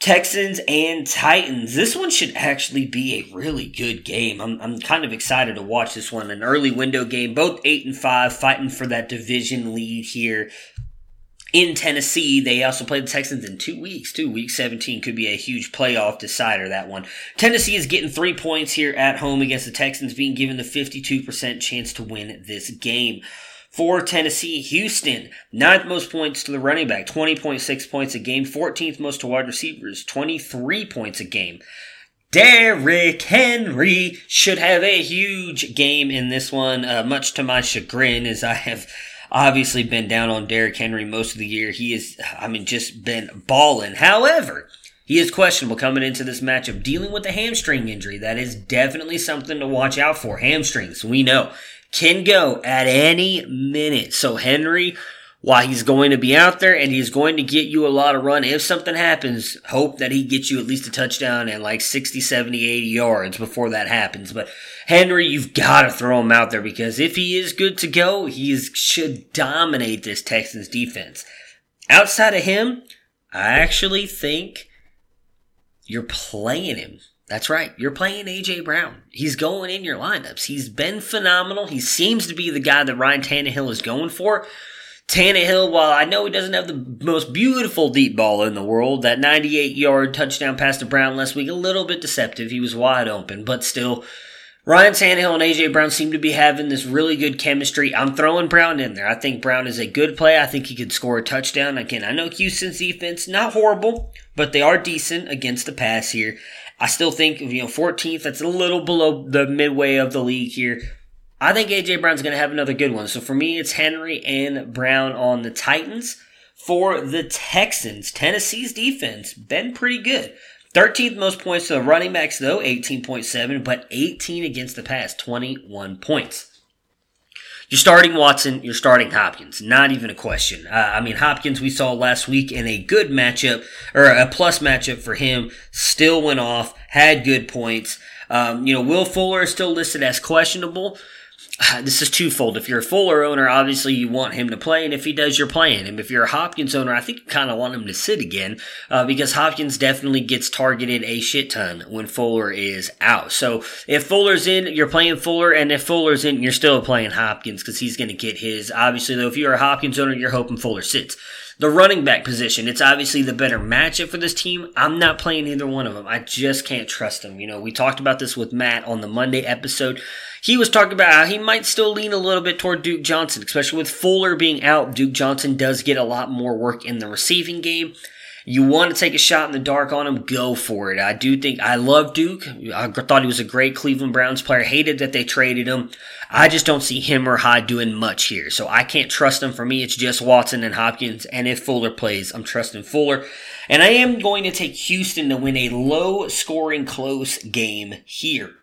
Texans and Titans. This one should actually be a really good game. I'm, I'm kind of excited to watch this one. An early window game, both 8 and 5, fighting for that division lead here in Tennessee. They also play the Texans in two weeks, too. Week 17 could be a huge playoff decider, that one. Tennessee is getting three points here at home against the Texans, being given the 52% chance to win this game. For Tennessee, Houston, ninth most points to the running back, 20.6 points a game. 14th most to wide receivers, 23 points a game. Derrick Henry should have a huge game in this one, uh, much to my chagrin, as I have obviously been down on Derrick Henry most of the year. He is, I mean, just been balling. However, he is questionable coming into this matchup, dealing with a hamstring injury. That is definitely something to watch out for. Hamstrings, we know can go at any minute. So Henry, while he's going to be out there and he's going to get you a lot of run, if something happens, hope that he gets you at least a touchdown and like 60, 70, 80 yards before that happens. But Henry, you've got to throw him out there because if he is good to go, he should dominate this Texans defense. Outside of him, I actually think you're playing him that's right. You're playing AJ Brown. He's going in your lineups. He's been phenomenal. He seems to be the guy that Ryan Tannehill is going for. Tannehill, while I know he doesn't have the most beautiful deep ball in the world, that 98 yard touchdown pass to Brown last week, a little bit deceptive. He was wide open, but still, Ryan Tannehill and AJ Brown seem to be having this really good chemistry. I'm throwing Brown in there. I think Brown is a good play. I think he could score a touchdown. Again, I know Houston's defense, not horrible, but they are decent against the pass here. I still think, you know, 14th, that's a little below the midway of the league here. I think AJ Brown's going to have another good one. So for me, it's Henry and Brown on the Titans. For the Texans, Tennessee's defense been pretty good. 13th most points to the running backs, though, 18.7, but 18 against the pass, 21 points. You're starting Watson, you're starting Hopkins. Not even a question. Uh, I mean, Hopkins we saw last week in a good matchup, or a plus matchup for him, still went off, had good points. Um, you know, Will Fuller is still listed as questionable. this is twofold. If you're a Fuller owner, obviously you want him to play, and if he does, you're playing him. If you're a Hopkins owner, I think you kind of want him to sit again uh, because Hopkins definitely gets targeted a shit ton when Fuller is out. So if Fuller's in, you're playing Fuller, and if Fuller's in, you're still playing Hopkins because he's going to get his. Obviously, though, if you're a Hopkins owner, you're hoping Fuller sits. The running back position, it's obviously the better matchup for this team. I'm not playing either one of them. I just can't trust them. You know, we talked about this with Matt on the Monday episode. He was talking about how he might still lean a little bit toward Duke Johnson, especially with Fuller being out. Duke Johnson does get a lot more work in the receiving game. You want to take a shot in the dark on him, go for it. I do think I love Duke. I thought he was a great Cleveland Browns player. Hated that they traded him. I just don't see him or Hyde doing much here. So I can't trust him. For me, it's just Watson and Hopkins. And if Fuller plays, I'm trusting Fuller. And I am going to take Houston to win a low scoring close game here.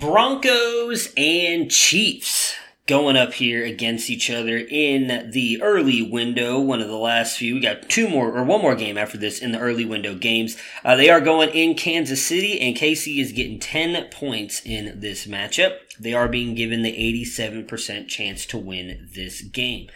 Broncos and Chiefs going up here against each other in the early window. One of the last few. We got two more or one more game after this in the early window games. Uh, they are going in Kansas City, and KC is getting 10 points in this matchup. They are being given the 87% chance to win this game.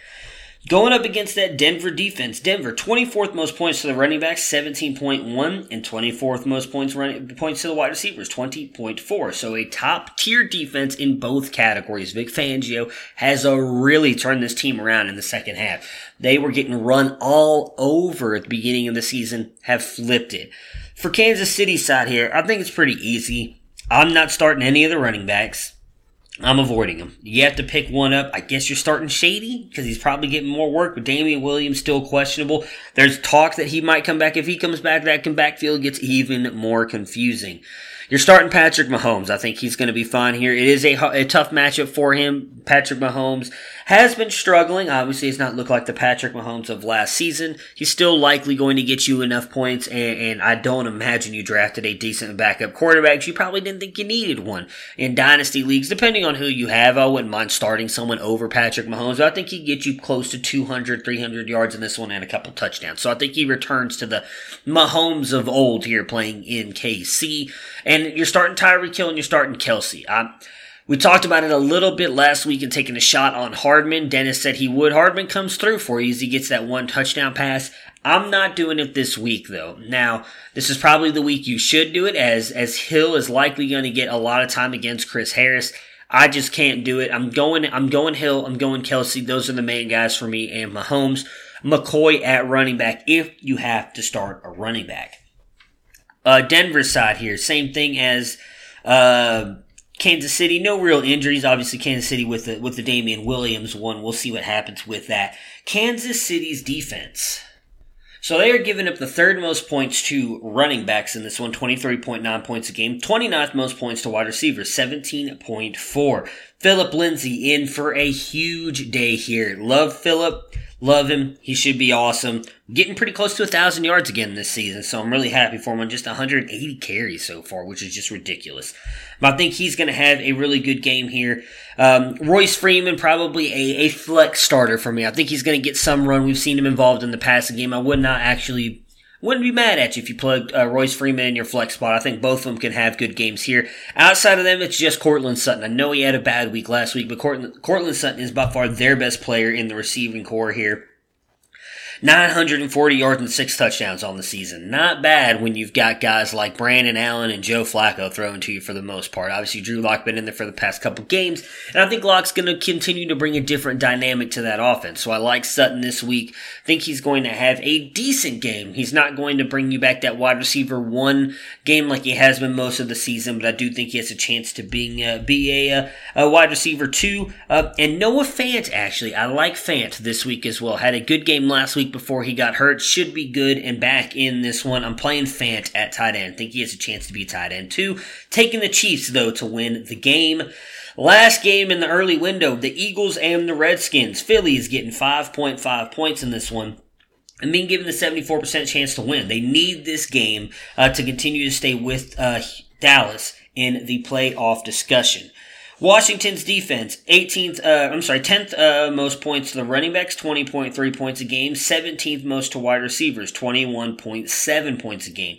Going up against that Denver defense, Denver 24th most points to the running backs, 17.1, and 24th most points running, points to the wide receivers, 20.4. So a top tier defense in both categories. Vic Fangio has a really turned this team around in the second half. They were getting run all over at the beginning of the season, have flipped it. For Kansas City side here, I think it's pretty easy. I'm not starting any of the running backs. I'm avoiding him. You have to pick one up. I guess you're starting Shady because he's probably getting more work, but Damien Williams still questionable. There's talk that he might come back. If he comes back, that can backfield gets even more confusing. You're starting Patrick Mahomes. I think he's going to be fine here. It is a, a tough matchup for him. Patrick Mahomes has been struggling. Obviously, it's not looked like the Patrick Mahomes of last season. He's still likely going to get you enough points, and, and I don't imagine you drafted a decent backup quarterback. You probably didn't think you needed one in dynasty leagues, depending on who you have. I wouldn't mind starting someone over Patrick Mahomes. I think he gets you close to 200, 300 yards in this one and a couple touchdowns. So I think he returns to the Mahomes of old here playing in KC. And you're starting Tyreek Hill and you're starting Kelce. I, we talked about it a little bit last week and taking a shot on Hardman. Dennis said he would. Hardman comes through for you as he gets that one touchdown pass. I'm not doing it this week though. Now, this is probably the week you should do it as, as Hill is likely going to get a lot of time against Chris Harris. I just can't do it. I'm going, I'm going Hill. I'm going Kelce. Those are the main guys for me and Mahomes. McCoy at running back if you have to start a running back. Uh, Denver side here, same thing as uh, Kansas City. No real injuries. Obviously, Kansas City with the with the Damien Williams one. We'll see what happens with that. Kansas City's defense. So they are giving up the third most points to running backs in this one, 23.9 points a game. 29th most points to wide receivers, 17.4. Phillip Lindsay in for a huge day here. Love Phillip. Love him. He should be awesome. Getting pretty close to a thousand yards again this season, so I'm really happy for him on just 180 carries so far, which is just ridiculous. But I think he's going to have a really good game here. Um, Royce Freeman probably a, a flex starter for me. I think he's going to get some run. We've seen him involved in the passing game. I would not actually wouldn't be mad at you if you plugged uh, Royce Freeman in your flex spot. I think both of them can have good games here. Outside of them, it's just Courtland Sutton. I know he had a bad week last week, but Courtland, Courtland Sutton is by far their best player in the receiving corps here. 940 yards and six touchdowns on the season. Not bad when you've got guys like Brandon Allen and Joe Flacco throwing to you for the most part. Obviously, Drew Lock been in there for the past couple games, and I think Lock's going to continue to bring a different dynamic to that offense. So I like Sutton this week. I think he's going to have a decent game. He's not going to bring you back that wide receiver one game like he has been most of the season, but I do think he has a chance to being uh, be a, uh, a, wide receiver two. Uh, and Noah Fant actually, I like Fant this week as well. Had a good game last week before he got hurt. Should be good and back in this one. I'm playing Fant at tight end. Think he has a chance to be tight end too. Taking the Chiefs though to win the game. Last game in the early window, the Eagles and the Redskins. Philly is getting 5.5 points in this one. and being given the 74% chance to win. They need this game uh, to continue to stay with uh, Dallas in the playoff discussion. Washington's defense, 18th, uh, I'm sorry, 10th uh, most points to the running backs, 20.3 points a game, 17th most to wide receivers, 21.7 points a game.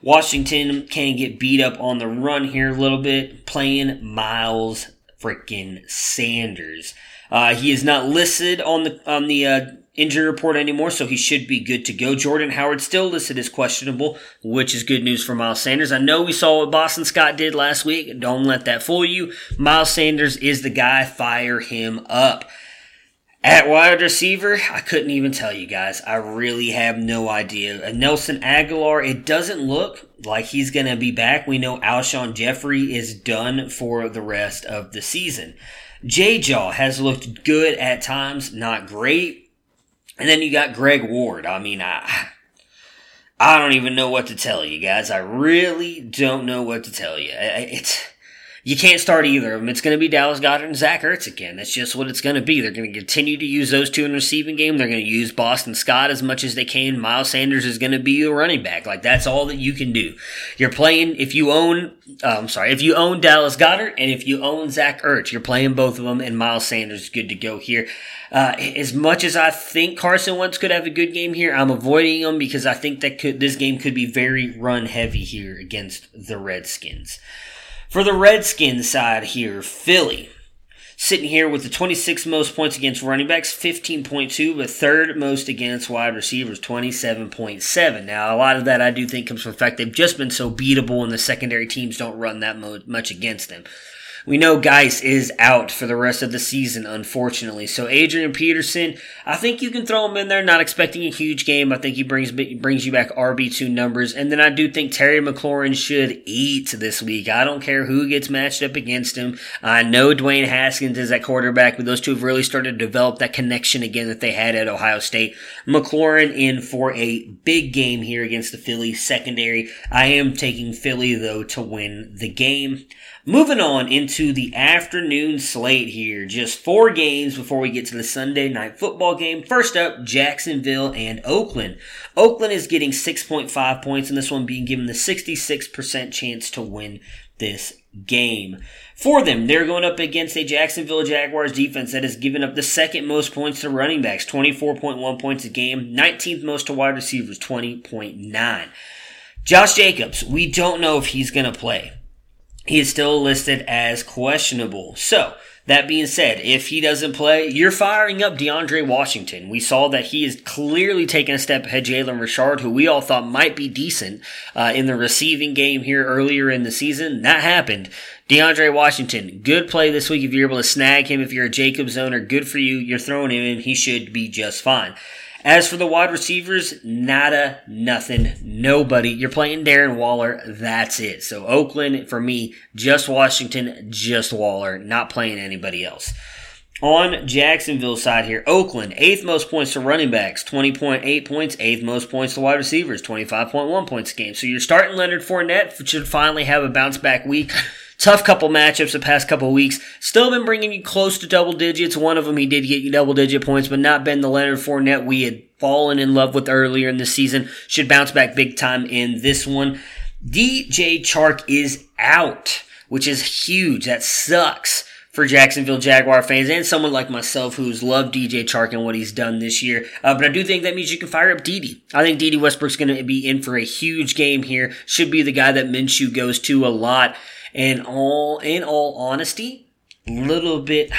Washington can get beat up on the run here a little bit, playing Miles freaking Sanders. Uh, he is not listed on the on the uh, injury report anymore, so he should be good to go. Jordan Howard still listed as questionable, which is good news for Miles Sanders. I know we saw what Boston Scott did last week. Don't let that fool you. Miles Sanders is the guy. Fire him up. At wide receiver, I couldn't even tell you guys. I really have no idea. Uh, Nelson Agholor, it doesn't look like he's going to be back. We know Alshon Jeffery is done for the rest of the season. J Jaw has looked good at times, not great. And then you got Greg Ward. I mean, I, I don't even know what to tell you guys. I really don't know what to tell you. It's, you can't start either of them. It's going to be Dallas Goedert and Zach Ertz again. That's just what it's going to be. They're going to continue to use those two in the receiving game. They're going to use Boston Scott as much as they can. Miles Sanders is going to be a running back. Like that's all that you can do. You're playing if you own. Uh, I'm sorry, if you own Dallas Goedert and if you own Zach Ertz, you're playing both of them, and Miles Sanders is good to go here. Uh, as much as I think Carson Wentz could have a good game here, I'm avoiding him because I think that could this game could be very run heavy here against the Redskins. For the Redskins side here, Philly. Sitting here with the 26th most points against running backs, 15.2, but third most against wide receivers, 27.7. Now, a lot of that I do think comes from the fact they've just been so beatable and the secondary teams don't run that much against them. We know Guice is out for the rest of the season, unfortunately. So Adrian Peterson, I think you can throw him in there. Not expecting a huge game. I think he brings brings you back RB two numbers, and then I do think Terry McLaurin should eat this week. I don't care who gets matched up against him. I know Dwayne Haskins is that quarterback, but those two have really started to develop that connection again that they had at Ohio State. McLaurin in for a big game here against the Philly secondary. I am taking Philly though to win the game. Moving on into the afternoon slate here. Just four games before we get to the Sunday night football game. First up, Jacksonville and Oakland. Oakland is getting 6.5 points, and this one being given the 66% chance to win this game. For them, they're going up against a Jacksonville Jaguars defense that has given up the second most points to running backs, 24.1 points a game, 19th most to wide receivers, 20.9. Josh Jacobs, we don't know if he's going to play he is still listed as questionable. So, that being said, if he doesn't play, you're firing up DeAndre Washington. We saw that he is clearly taking a step ahead Jalen Richard, who we all thought might be decent uh, in the receiving game here earlier in the season. That happened. DeAndre Washington, good play this week if you're able to snag him. If you're a Jacobs owner, good for you. You're throwing him in. He should be just fine. As for the wide receivers, nada, nothing, nobody. You're playing Darren Waller. That's it. So Oakland, for me, just Washington, just Waller, not playing anybody else. On Jacksonville side here, Oakland, eighth most points to running backs, 20.8 points, eighth most points to wide receivers, 25.1 points a game. So you're starting Leonard Fournette, which should finally have a bounce back week. Tough couple matchups the past couple weeks. Still been bringing you close to double digits. One of them he did get you double digit points, but not been the Leonard Fournette we had fallen in love with earlier in the season. Should bounce back big time in this one. DJ Chark is out, which is huge. That sucks for Jacksonville Jaguar fans and someone like myself who's loved DJ Chark and what he's done this year. Uh, but I do think that means you can fire up Dede. I think Dede Westbrook's going to be in for a huge game here. Should be the guy that Minshew goes to a lot. And all in all honesty, little bit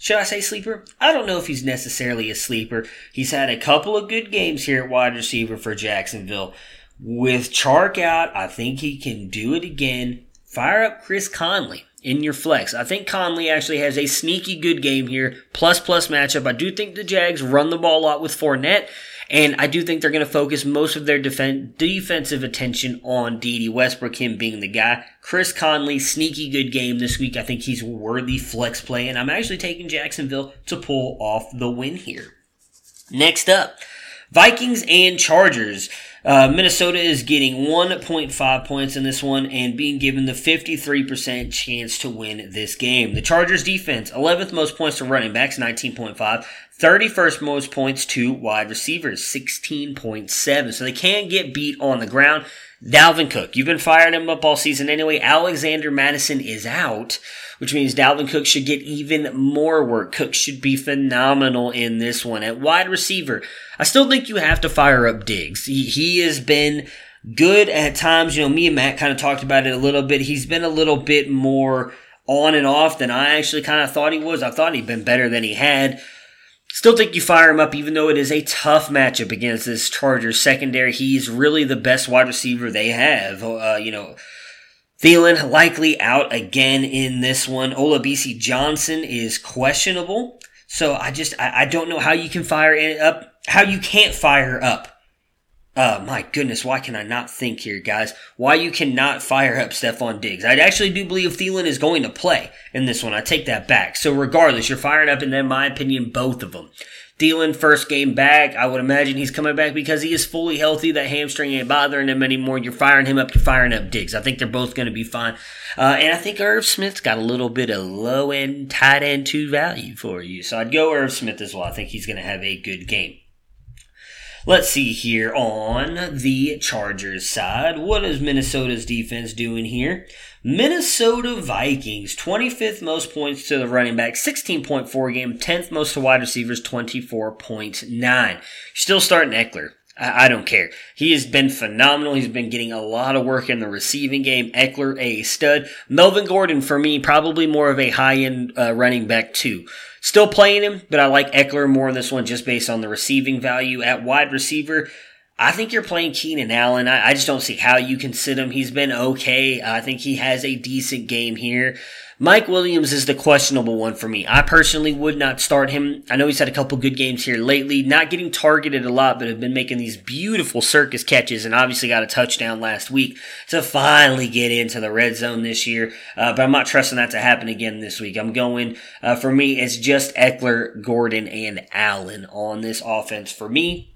should I say sleeper? I don't know if he's necessarily a sleeper. He's had a couple of good games here at wide receiver for Jacksonville. With Chark out, I think he can do it again. Fire up Chris Conley in your flex. I think Conley actually has a sneaky good game here. Plus plus matchup. I do think the Jags run the ball a lot with Fournette. And I do think they're going to focus most of their defen- defensive attention on Dede Westbrook, him being the guy. Chris Conley, sneaky good game this week. I think he's worthy flex play, and I'm actually taking Jacksonville to pull off the win here. Next up, Vikings and Chargers. Uh, Minnesota is getting 1.5 points in this one and being given the 53% chance to win this game. The Chargers defense, 11th most points to running backs, 19.5. 31st most points to wide receivers, 16.7. So they can get beat on the ground. Dalvin Cook, you've been firing him up all season anyway. Alexander Mattison is out, which means Dalvin Cook should get even more work. Cook should be phenomenal in this one. At wide receiver, I still think you have to fire up Diggs. He, he has been good at times. You know, me and Matt kind of talked about it a little bit. He's been a little bit more on and off than I actually kind of thought he was. I thought he'd been better than he had. Still think you fire him up, even though it is a tough matchup against this Chargers secondary. He's really the best wide receiver they have. Uh, you know, Thielen likely out again in this one. Olabisi Johnson is questionable. So I just, I, I don't know how you can fire it up, how you can't fire up uh, my goodness, why can I not think here, guys? Why you cannot fire up Stefon Diggs? I actually do believe Thielen is going to play in this one. I take that back. So regardless, you're firing up, and in my opinion, both of them. Thielen first game back. I would imagine he's coming back because he is fully healthy. That hamstring ain't bothering him anymore. You're firing him up. You're firing up Diggs. I think they're both going to be fine. Uh, and I think Irv Smith's got a little bit of low end, tight end two value for you. So I'd go Irv Smith as well. I think he's going to have a good game. Let's see here on the Chargers side. What is Minnesota's defense doing here? Minnesota Vikings, 25th most points to the running back, 16.4 game, 10th most to wide receivers, 24.9. Still starting Ekeler. I, don't care. He has been phenomenal. He's been getting a lot of work in the receiving game. Ekeler, a stud. Melvin Gordon, for me, probably more of a high end uh, running back, too. Still playing him, but I like Ekeler more in this one just based on the receiving value. At wide receiver, I think you're playing Keenan Allen. I, I, just don't see how you can sit him. He's been okay. I think he has a decent game here. Mike Williams is the questionable one for me. I personally would not start him. I know he's had a couple good games here lately, not getting targeted a lot, but have been making these beautiful circus catches and obviously got a touchdown last week to finally get into the red zone this year. Uh, but I'm not trusting that to happen again this week. I'm going, uh, for me, it's just Ekeler, Gordon, and Allen on this offense for me.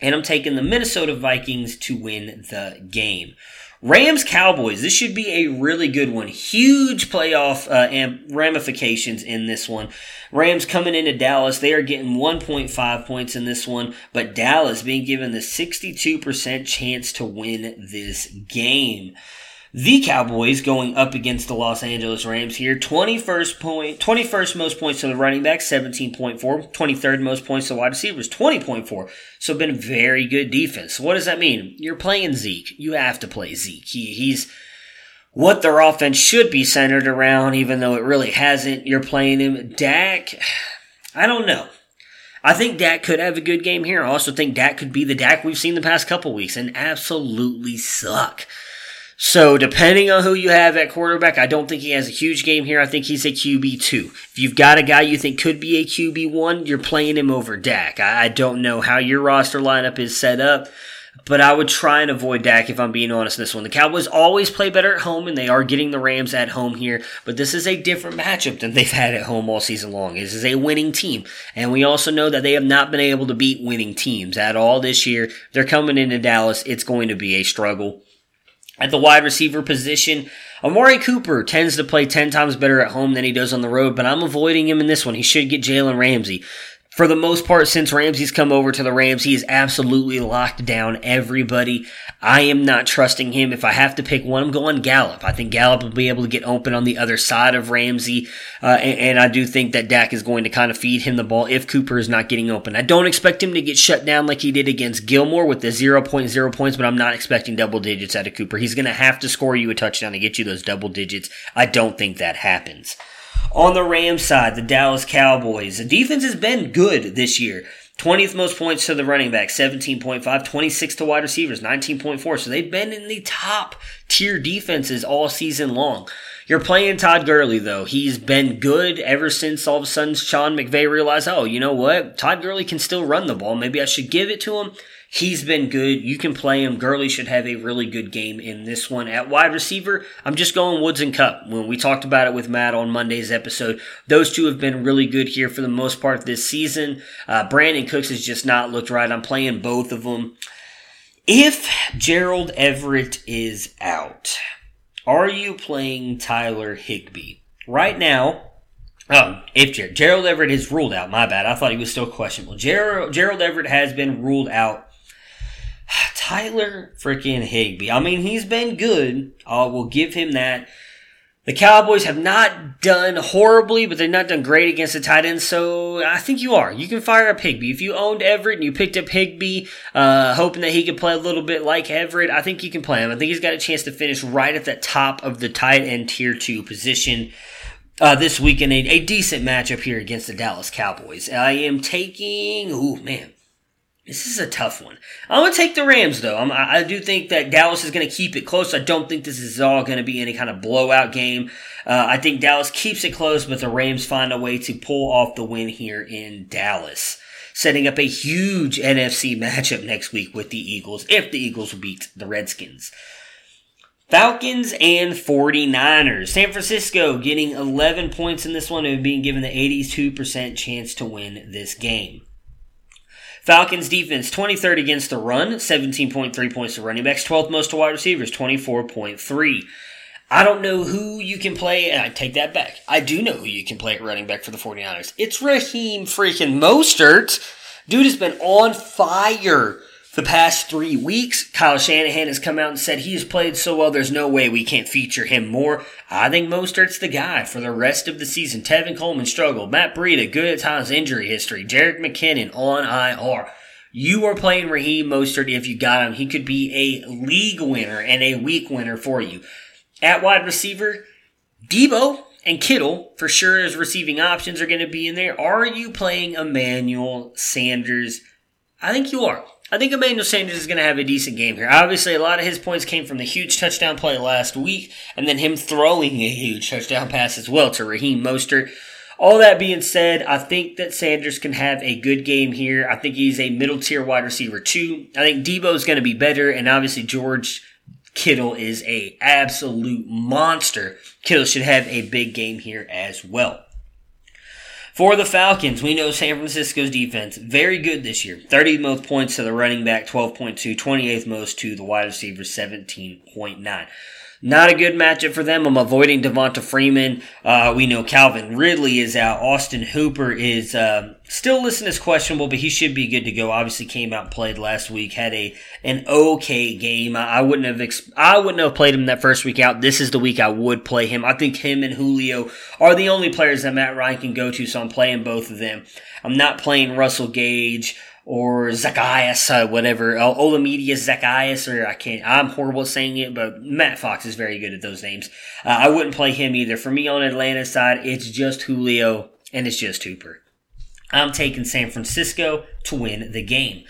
And I'm taking the Minnesota Vikings to win the game. Rams Cowboys. This should be a really good one. Huge playoff uh, ramifications in this one. Rams coming into Dallas. They are getting 1.5 points in this one, but Dallas being given the 62% chance to win this game. The Cowboys going up against the Los Angeles Rams here. 21st point, 21st most points to the running back, 17.4. 23rd most points to wide receivers, 20.4. So been a very good defense. What does that mean? You're playing Zeke. You have to play Zeke. He, he's what their offense should be centered around, even though it really hasn't. You're playing him. Dak, I don't know. I think Dak could have a good game here. I also think Dak could be the Dak we've seen the past couple weeks and absolutely suck. So depending on who you have at quarterback, I don't think he has a huge game here. I think he's a QB two. If you've got a guy you think could be a QB one, you're playing him over Dak. I, don't know how your roster lineup is set up, but I would try and avoid Dak if I'm being honest in this one. The Cowboys always play better at home, and they are getting the Rams at home here, but this is a different matchup than they've had at home all season long. This is a winning team, and we also know that they have not been able to beat winning teams at all this year. They're coming into Dallas. It's going to be a struggle. At the wide receiver position, Amari Cooper tends to play 10 times better at home than he does on the road, but I'm avoiding him in this one. He should get Jalen Ramsey for the most part, since Ramsey's come over to the Rams, he has absolutely locked down everybody. I am not trusting him. If I have to pick one, I'm going Gallup. I think Gallup will be able to get open on the other side of Ramsey, uh, and, and, I do think that Dak is going to kind of feed him the ball if Cooper is not getting open. I don't expect him to get shut down like he did against Gilmore with the 0.0 points, but I'm not expecting double digits out of Cooper. He's going to have to score you a touchdown to get you those double digits. I don't think that happens. On the Rams side, the Dallas Cowboys. The defense has been good this year. 20th most points to the running back, 17.5, 26 to wide receivers, 19.4. So they've been in the top tier defenses all season long. You're playing Todd Gurley though. He's been good ever since all of a sudden Sean McVay realized, oh, you know what? Todd Gurley can still run the ball. Maybe I should give it to him. He's been good. You can play him. Gurley should have a really good game in this one. At wide receiver, I'm just going Woods and Kupp. When we talked about it with Matt on Monday's episode, those two have been really good here for the most part this season. Uh, Brandin Cooks has just not looked right. I'm playing both of them. If Gerald Everett is out, are you playing Tyler Higbee? Right now, Oh, if Ger- Gerald Everett is ruled out, my bad. I thought he was still questionable. Gerald, Gerald Everett has been ruled out. Tyler freaking Higbee. I mean, he's been good. I will give him that. The Cowboys have not done horribly, but they've not done great against the tight ends, so I think you are. You can fire up Higbee. If you owned Everett and you picked up Higbee, uh, hoping that he could play a little bit like Everett, I think you can play him. I think he's got a chance to finish right at the top of the tight end tier two position. Uh, this weekend, a, a decent matchup here against the Dallas Cowboys. I am taking, oh man, this is a tough one. I'm to take the Rams, though. I'm, i do think that Dallas is to keep it close. I don't think this is all to be any kind of blowout game. Uh, I think Dallas keeps it close, but the Rams find a way to pull off the win here in Dallas. Setting up a huge NFC matchup next week with the Eagles if the Eagles beat the Redskins. Falcons and 49ers. San Francisco getting 11 points in this one and being given the 82% chance to win this game. Falcons defense 23rd against the run, 17.3 points to running backs, 12th most to wide receivers, 24.3. I don't know who you can play, and I take that back. I do know who you can play at running back for the 49ers. It's Raheem freaking Mostert. Dude has been on fire the past three weeks, Kyle Shanahan has come out and said he has played so well, there's no way we can't feature him more. I think Mostert's the guy for the rest of the season. Tevin Coleman struggled. Matt Breida, good at times, injury history. Jerick McKinnon on IR. You are playing Raheem Mostert if you got him. He could be a league winner and a week winner for you. At wide receiver, Deebo and Kittle, for sure, as receiving options are going to be in there. Are you playing Emmanuel Sanders? I think you are. I think Emmanuel Sanders is going to have a decent game here. Obviously, a lot of his points came from the huge touchdown play last week, and then him throwing a huge touchdown pass as well to Raheem Mostert. All that being said, I think that Sanders can have a good game here. I think he's a middle tier wide receiver too. I think Deebo is going to be better, and obviously George Kittle is a absolute monster. Kittle should have a big game here as well. For the Falcons, we know San Francisco's defense, very good this year. 30 most points to the running back, 12.2, 28th most to the wide receiver, 17.9. Not a good matchup for them. I'm avoiding Devonta Freeman. Uh, we know Calvin Ridley is out. Austin Hooper is uh, still listed as questionable, but he should be good to go. Obviously, came out and played last week. Had a an okay game. I, I wouldn't have ex- I wouldn't have played him that first week out. This is the week I would play him. I think him and Julio are the only players that Matt Ryan can go to, so I'm playing both of them. I'm not playing Russell Gage or Zaccheaus, uh, whatever, uh, Olamide Zaccheaus, or I can't, I'm horrible at saying it, but Matt Fox is very good at those names. Uh, I wouldn't play him either. For me on Atlanta side, it's just Julio and it's just Hooper. I'm taking San Francisco to win the game.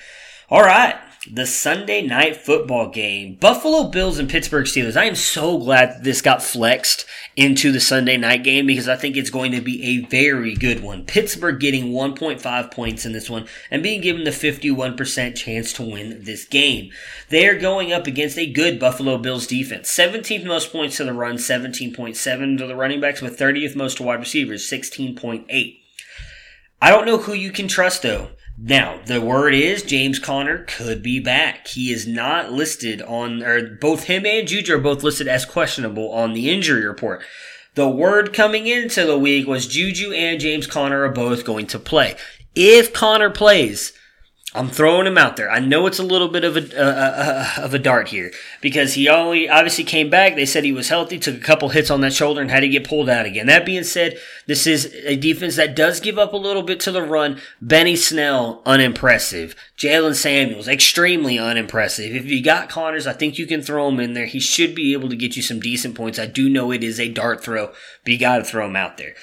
All right the Sunday night football game. Buffalo Bills and Pittsburgh Steelers. I am so glad this got flexed into the Sunday night game because I think it's going to be a very good one. Pittsburgh getting 1.5 points in this one and being given the 51% chance to win this game. They are going up against a good Buffalo Bills defense. 17th most points to the run, 17.7 to the running backs with 30th most to wide receivers, 16.8. I don't know who you can trust though. Now, the word is James Conner could be back. He is not listed on, or both him and Juju are both listed as questionable on the injury report. The word coming into the week was Juju and James Conner are both going to play. If Conner plays, I'm throwing him out there. I know it's a little bit of a uh, uh, uh, of a dart here because he only obviously came back. They said he was healthy, took a couple hits on that shoulder, and had to get pulled out again. That being said, this is a defense that does give up a little bit to the run. Benny Snell, unimpressive. Jalen Samuels, extremely unimpressive. If you got Connors, I think you can throw him in there. He should be able to get you some decent points. I do know it is a dart throw, but you got to throw him out there.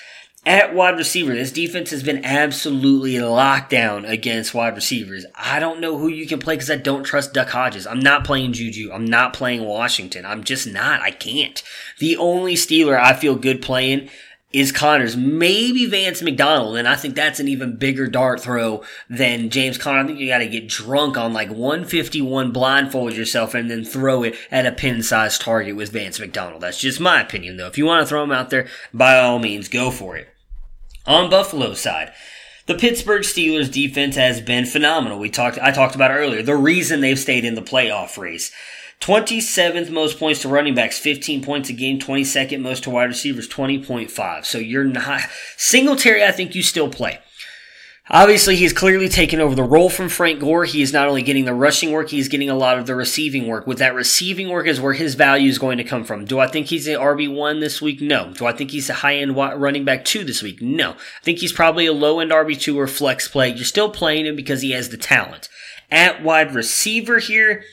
At wide receiver, this defense has been absolutely locked down against wide receivers. I don't know who you can play because I don't trust Duck Hodges. I'm not playing Juju. I'm not playing Washington. I'm just not. I can't. The only Steeler I feel good playing is Connors, maybe Vance McDonald, and I think that's an even bigger dart throw than James Conner. I think you got to get drunk on like 151, blindfold yourself, and then throw it at a pin-sized target with Vance McDonald. That's just my opinion, though. If you want to throw him out there, by all means, go for it. On Buffalo's side, the Pittsburgh Steelers defense has been phenomenal. We talked, I talked about earlier, the reason they've stayed in the playoff race. 27th most points to running backs, 15 points a game. 22nd most to wide receivers, 20.5. So you're not Singletary. I think you still play. Obviously, he's clearly taken over the role from Frank Gore. He is not only getting the rushing work, he's getting a lot of the receiving work. With that receiving work is where his value is going to come from. Do I think he's an RB1 this week? No. Do I think he's a high end running back 2 this week? No. I think he's probably a low end RB2 or flex play. You're still playing him because he has the talent. At wide receiver here,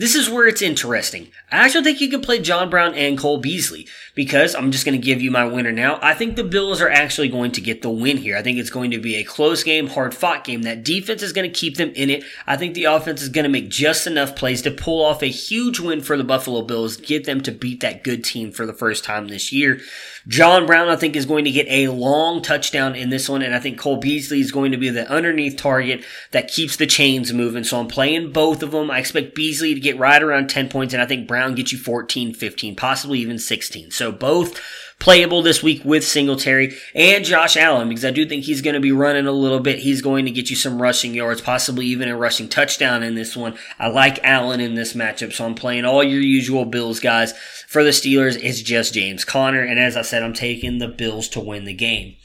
this is where it's interesting. I actually think you can play John Brown and Cole Beasley because I'm just going to give you my winner now. I think the Bills are actually going to get the win here. I think it's going to be a close game, hard fought game. That defense is going to keep them in it. I think the offense is going to make just enough plays to pull off a huge win for the Buffalo Bills, get them to beat that good team for the first time this year. John Brown, I think, is going to get a long touchdown in this one, and I think Cole Beasley is going to be the underneath target that keeps the chains moving. So I'm playing both of them. I expect Beasley to get right around 10 points, and I think Brown gets you 14, 15, possibly even 16. So both playable this week with Singletary and Josh Allen because I do think he's going to be running a little bit. He's going to get you some rushing yards, possibly even a rushing touchdown in this one. I like Allen in this matchup, so I'm playing all your usual Bills guys. For the Steelers, it's just James Conner, and as I said, I'm taking the Bills to win the game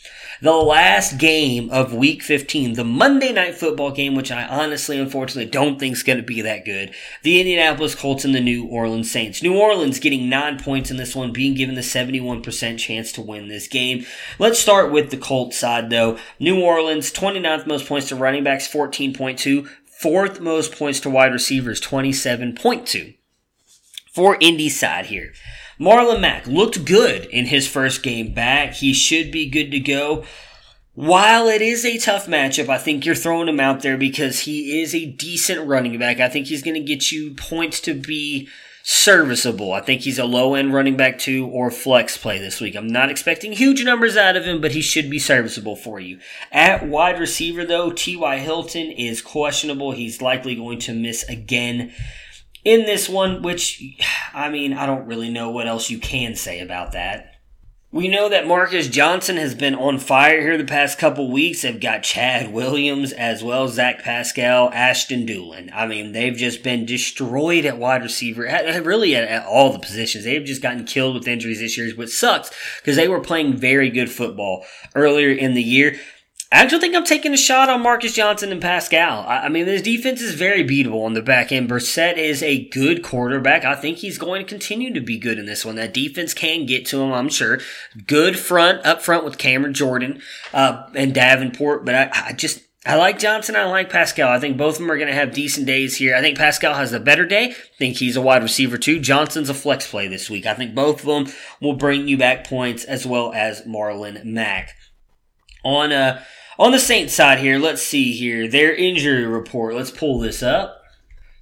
the last game of week 15, the Monday night football game, which I honestly, unfortunately, don't think is going to be that good. The Indianapolis Colts and the New Orleans Saints. New Orleans getting nine points in this one, being given the 71% chance to win this game. Let's start with the Colts side though. New Orleans, 29th most points to running backs, 14.2. Fourth most points to wide receivers, 27.2. For Indy side here. Marlon Mack looked good in his first game back. He should be good to go. While it is a tough matchup, I think you're throwing him out there because he is a decent running back. I think he's going to get you points to be serviceable. I think he's a low end running back too or flex play this week. I'm not expecting huge numbers out of him, but he should be serviceable for you. At wide receiver though, T.Y. Hilton is questionable. He's likely going to miss again in this one, which, I mean, I don't really know what else you can say about that. We know that Marcus Johnson has been on fire here the past couple weeks. They've got Chad Williams as well Zach Pascal, Ashton Dulin. I mean, they've just been destroyed at wide receiver, really at, at all the positions. They've just gotten killed with injuries this year, which sucks because they were playing very good football earlier in the year. I actually think I'm taking a shot on Marcus Johnson and Pascal. I, I mean, this defense is very beatable on the back end. Brissett is a good quarterback. I think he's going to continue to be good in this one. That defense can get to him, I'm sure. Good front, up front with Cameron Jordan uh, and Davenport, but I, I just I like Johnson. I like Pascal. I think both of them are going to have decent days here. I think Pascal has the better day. I think he's a wide receiver too. Johnson's a flex play this week. I think both of them will bring you back points as well as Marlon Mack. On uh, on the Saints side here, let's see here. Their injury report. Let's pull this up.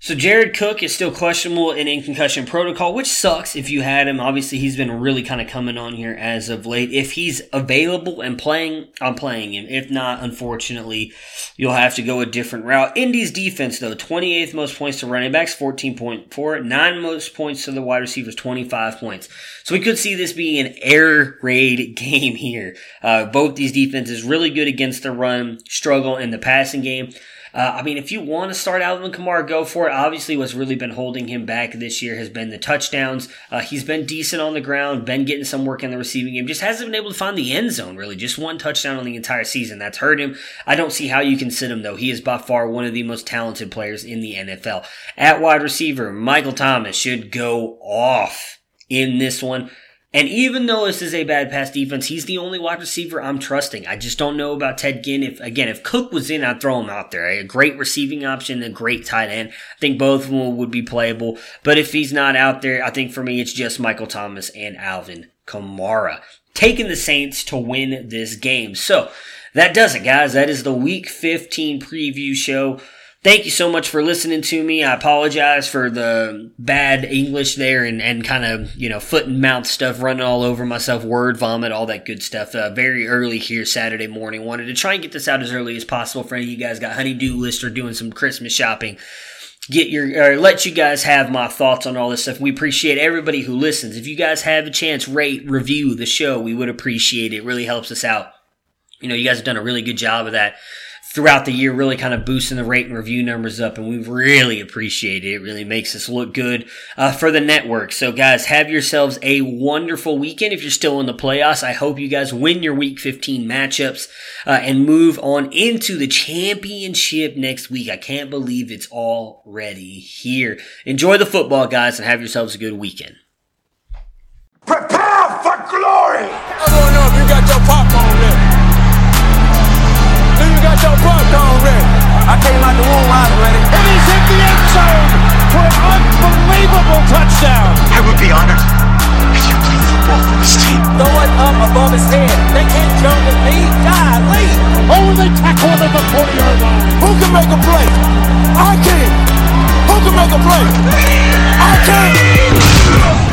So Jared Cook is still questionable and in concussion protocol, which sucks if you had him. Obviously, he's been really kind of coming on here as of late. If he's available and playing, I'm playing him. If not, unfortunately, you'll have to go a different route. Indy's defense, though, 28th most points to running backs, 14.4. Nine most points to the wide receivers, 25 points. So we could see this being an air raid game here. Uh, both these defenses really good against the run, struggle in the passing game. Uh, I mean, if you want to start Alvin Kamara, go for it. Obviously, what's really been holding him back this year has been the touchdowns. Uh, he's been decent on the ground, been getting some work in the receiving game, just hasn't been able to find the end zone, really. Just one touchdown on the entire season. That's hurt him. I don't see how you can sit him, though. He is by far one of the most talented players in the NFL. At wide receiver, Michael Thomas should go off in this one. And even though this is a bad pass defense, he's the only wide receiver I'm trusting. I just don't know about Ted Ginn. If again, if Cook was in, I'd throw him out there. A great receiving option, a great tight end. I think both of them would be playable. But if he's not out there, I think for me it's just Michael Thomas and Alvin Kamara taking the Saints to win this game. So that does it, guys. That is the Week 15 preview show. Thank you so much for listening to me. I apologize for the bad English there and, and kind of, you know, foot and mouth stuff running all over myself, word vomit, all that good stuff. Uh, very early here Saturday morning. Wanted to try and get this out as early as possible for any of you guys got honeydew list or doing some Christmas shopping. Get your, or let you guys have my thoughts on all this stuff. We appreciate everybody who listens. If you guys have a chance, rate, review the show. We would appreciate it. it really helps us out. You know, you guys have done a really good job of that throughout the year, really kind of boosting the rate and review numbers up, and we really appreciate it. It really makes us look good uh, for the network. So, guys, have yourselves a wonderful weekend. If you're still in the playoffs, I hope you guys win your Week 15 matchups uh, and move on into the championship next week. I can't believe it's already here. Enjoy the football, guys, and have yourselves a good weekend. Prepare for glory! I don't know if you got your popcorn ready. Do you got your butt on ready. I came out the womb, I ready. And he's in the end zone for an unbelievable touchdown. I would be honored if you played football for this team. Throw it up above his head. They can't jump with me. God, Only they tackle him at the 40-yard line. Who can make a play? I can. Who can make a play? I can.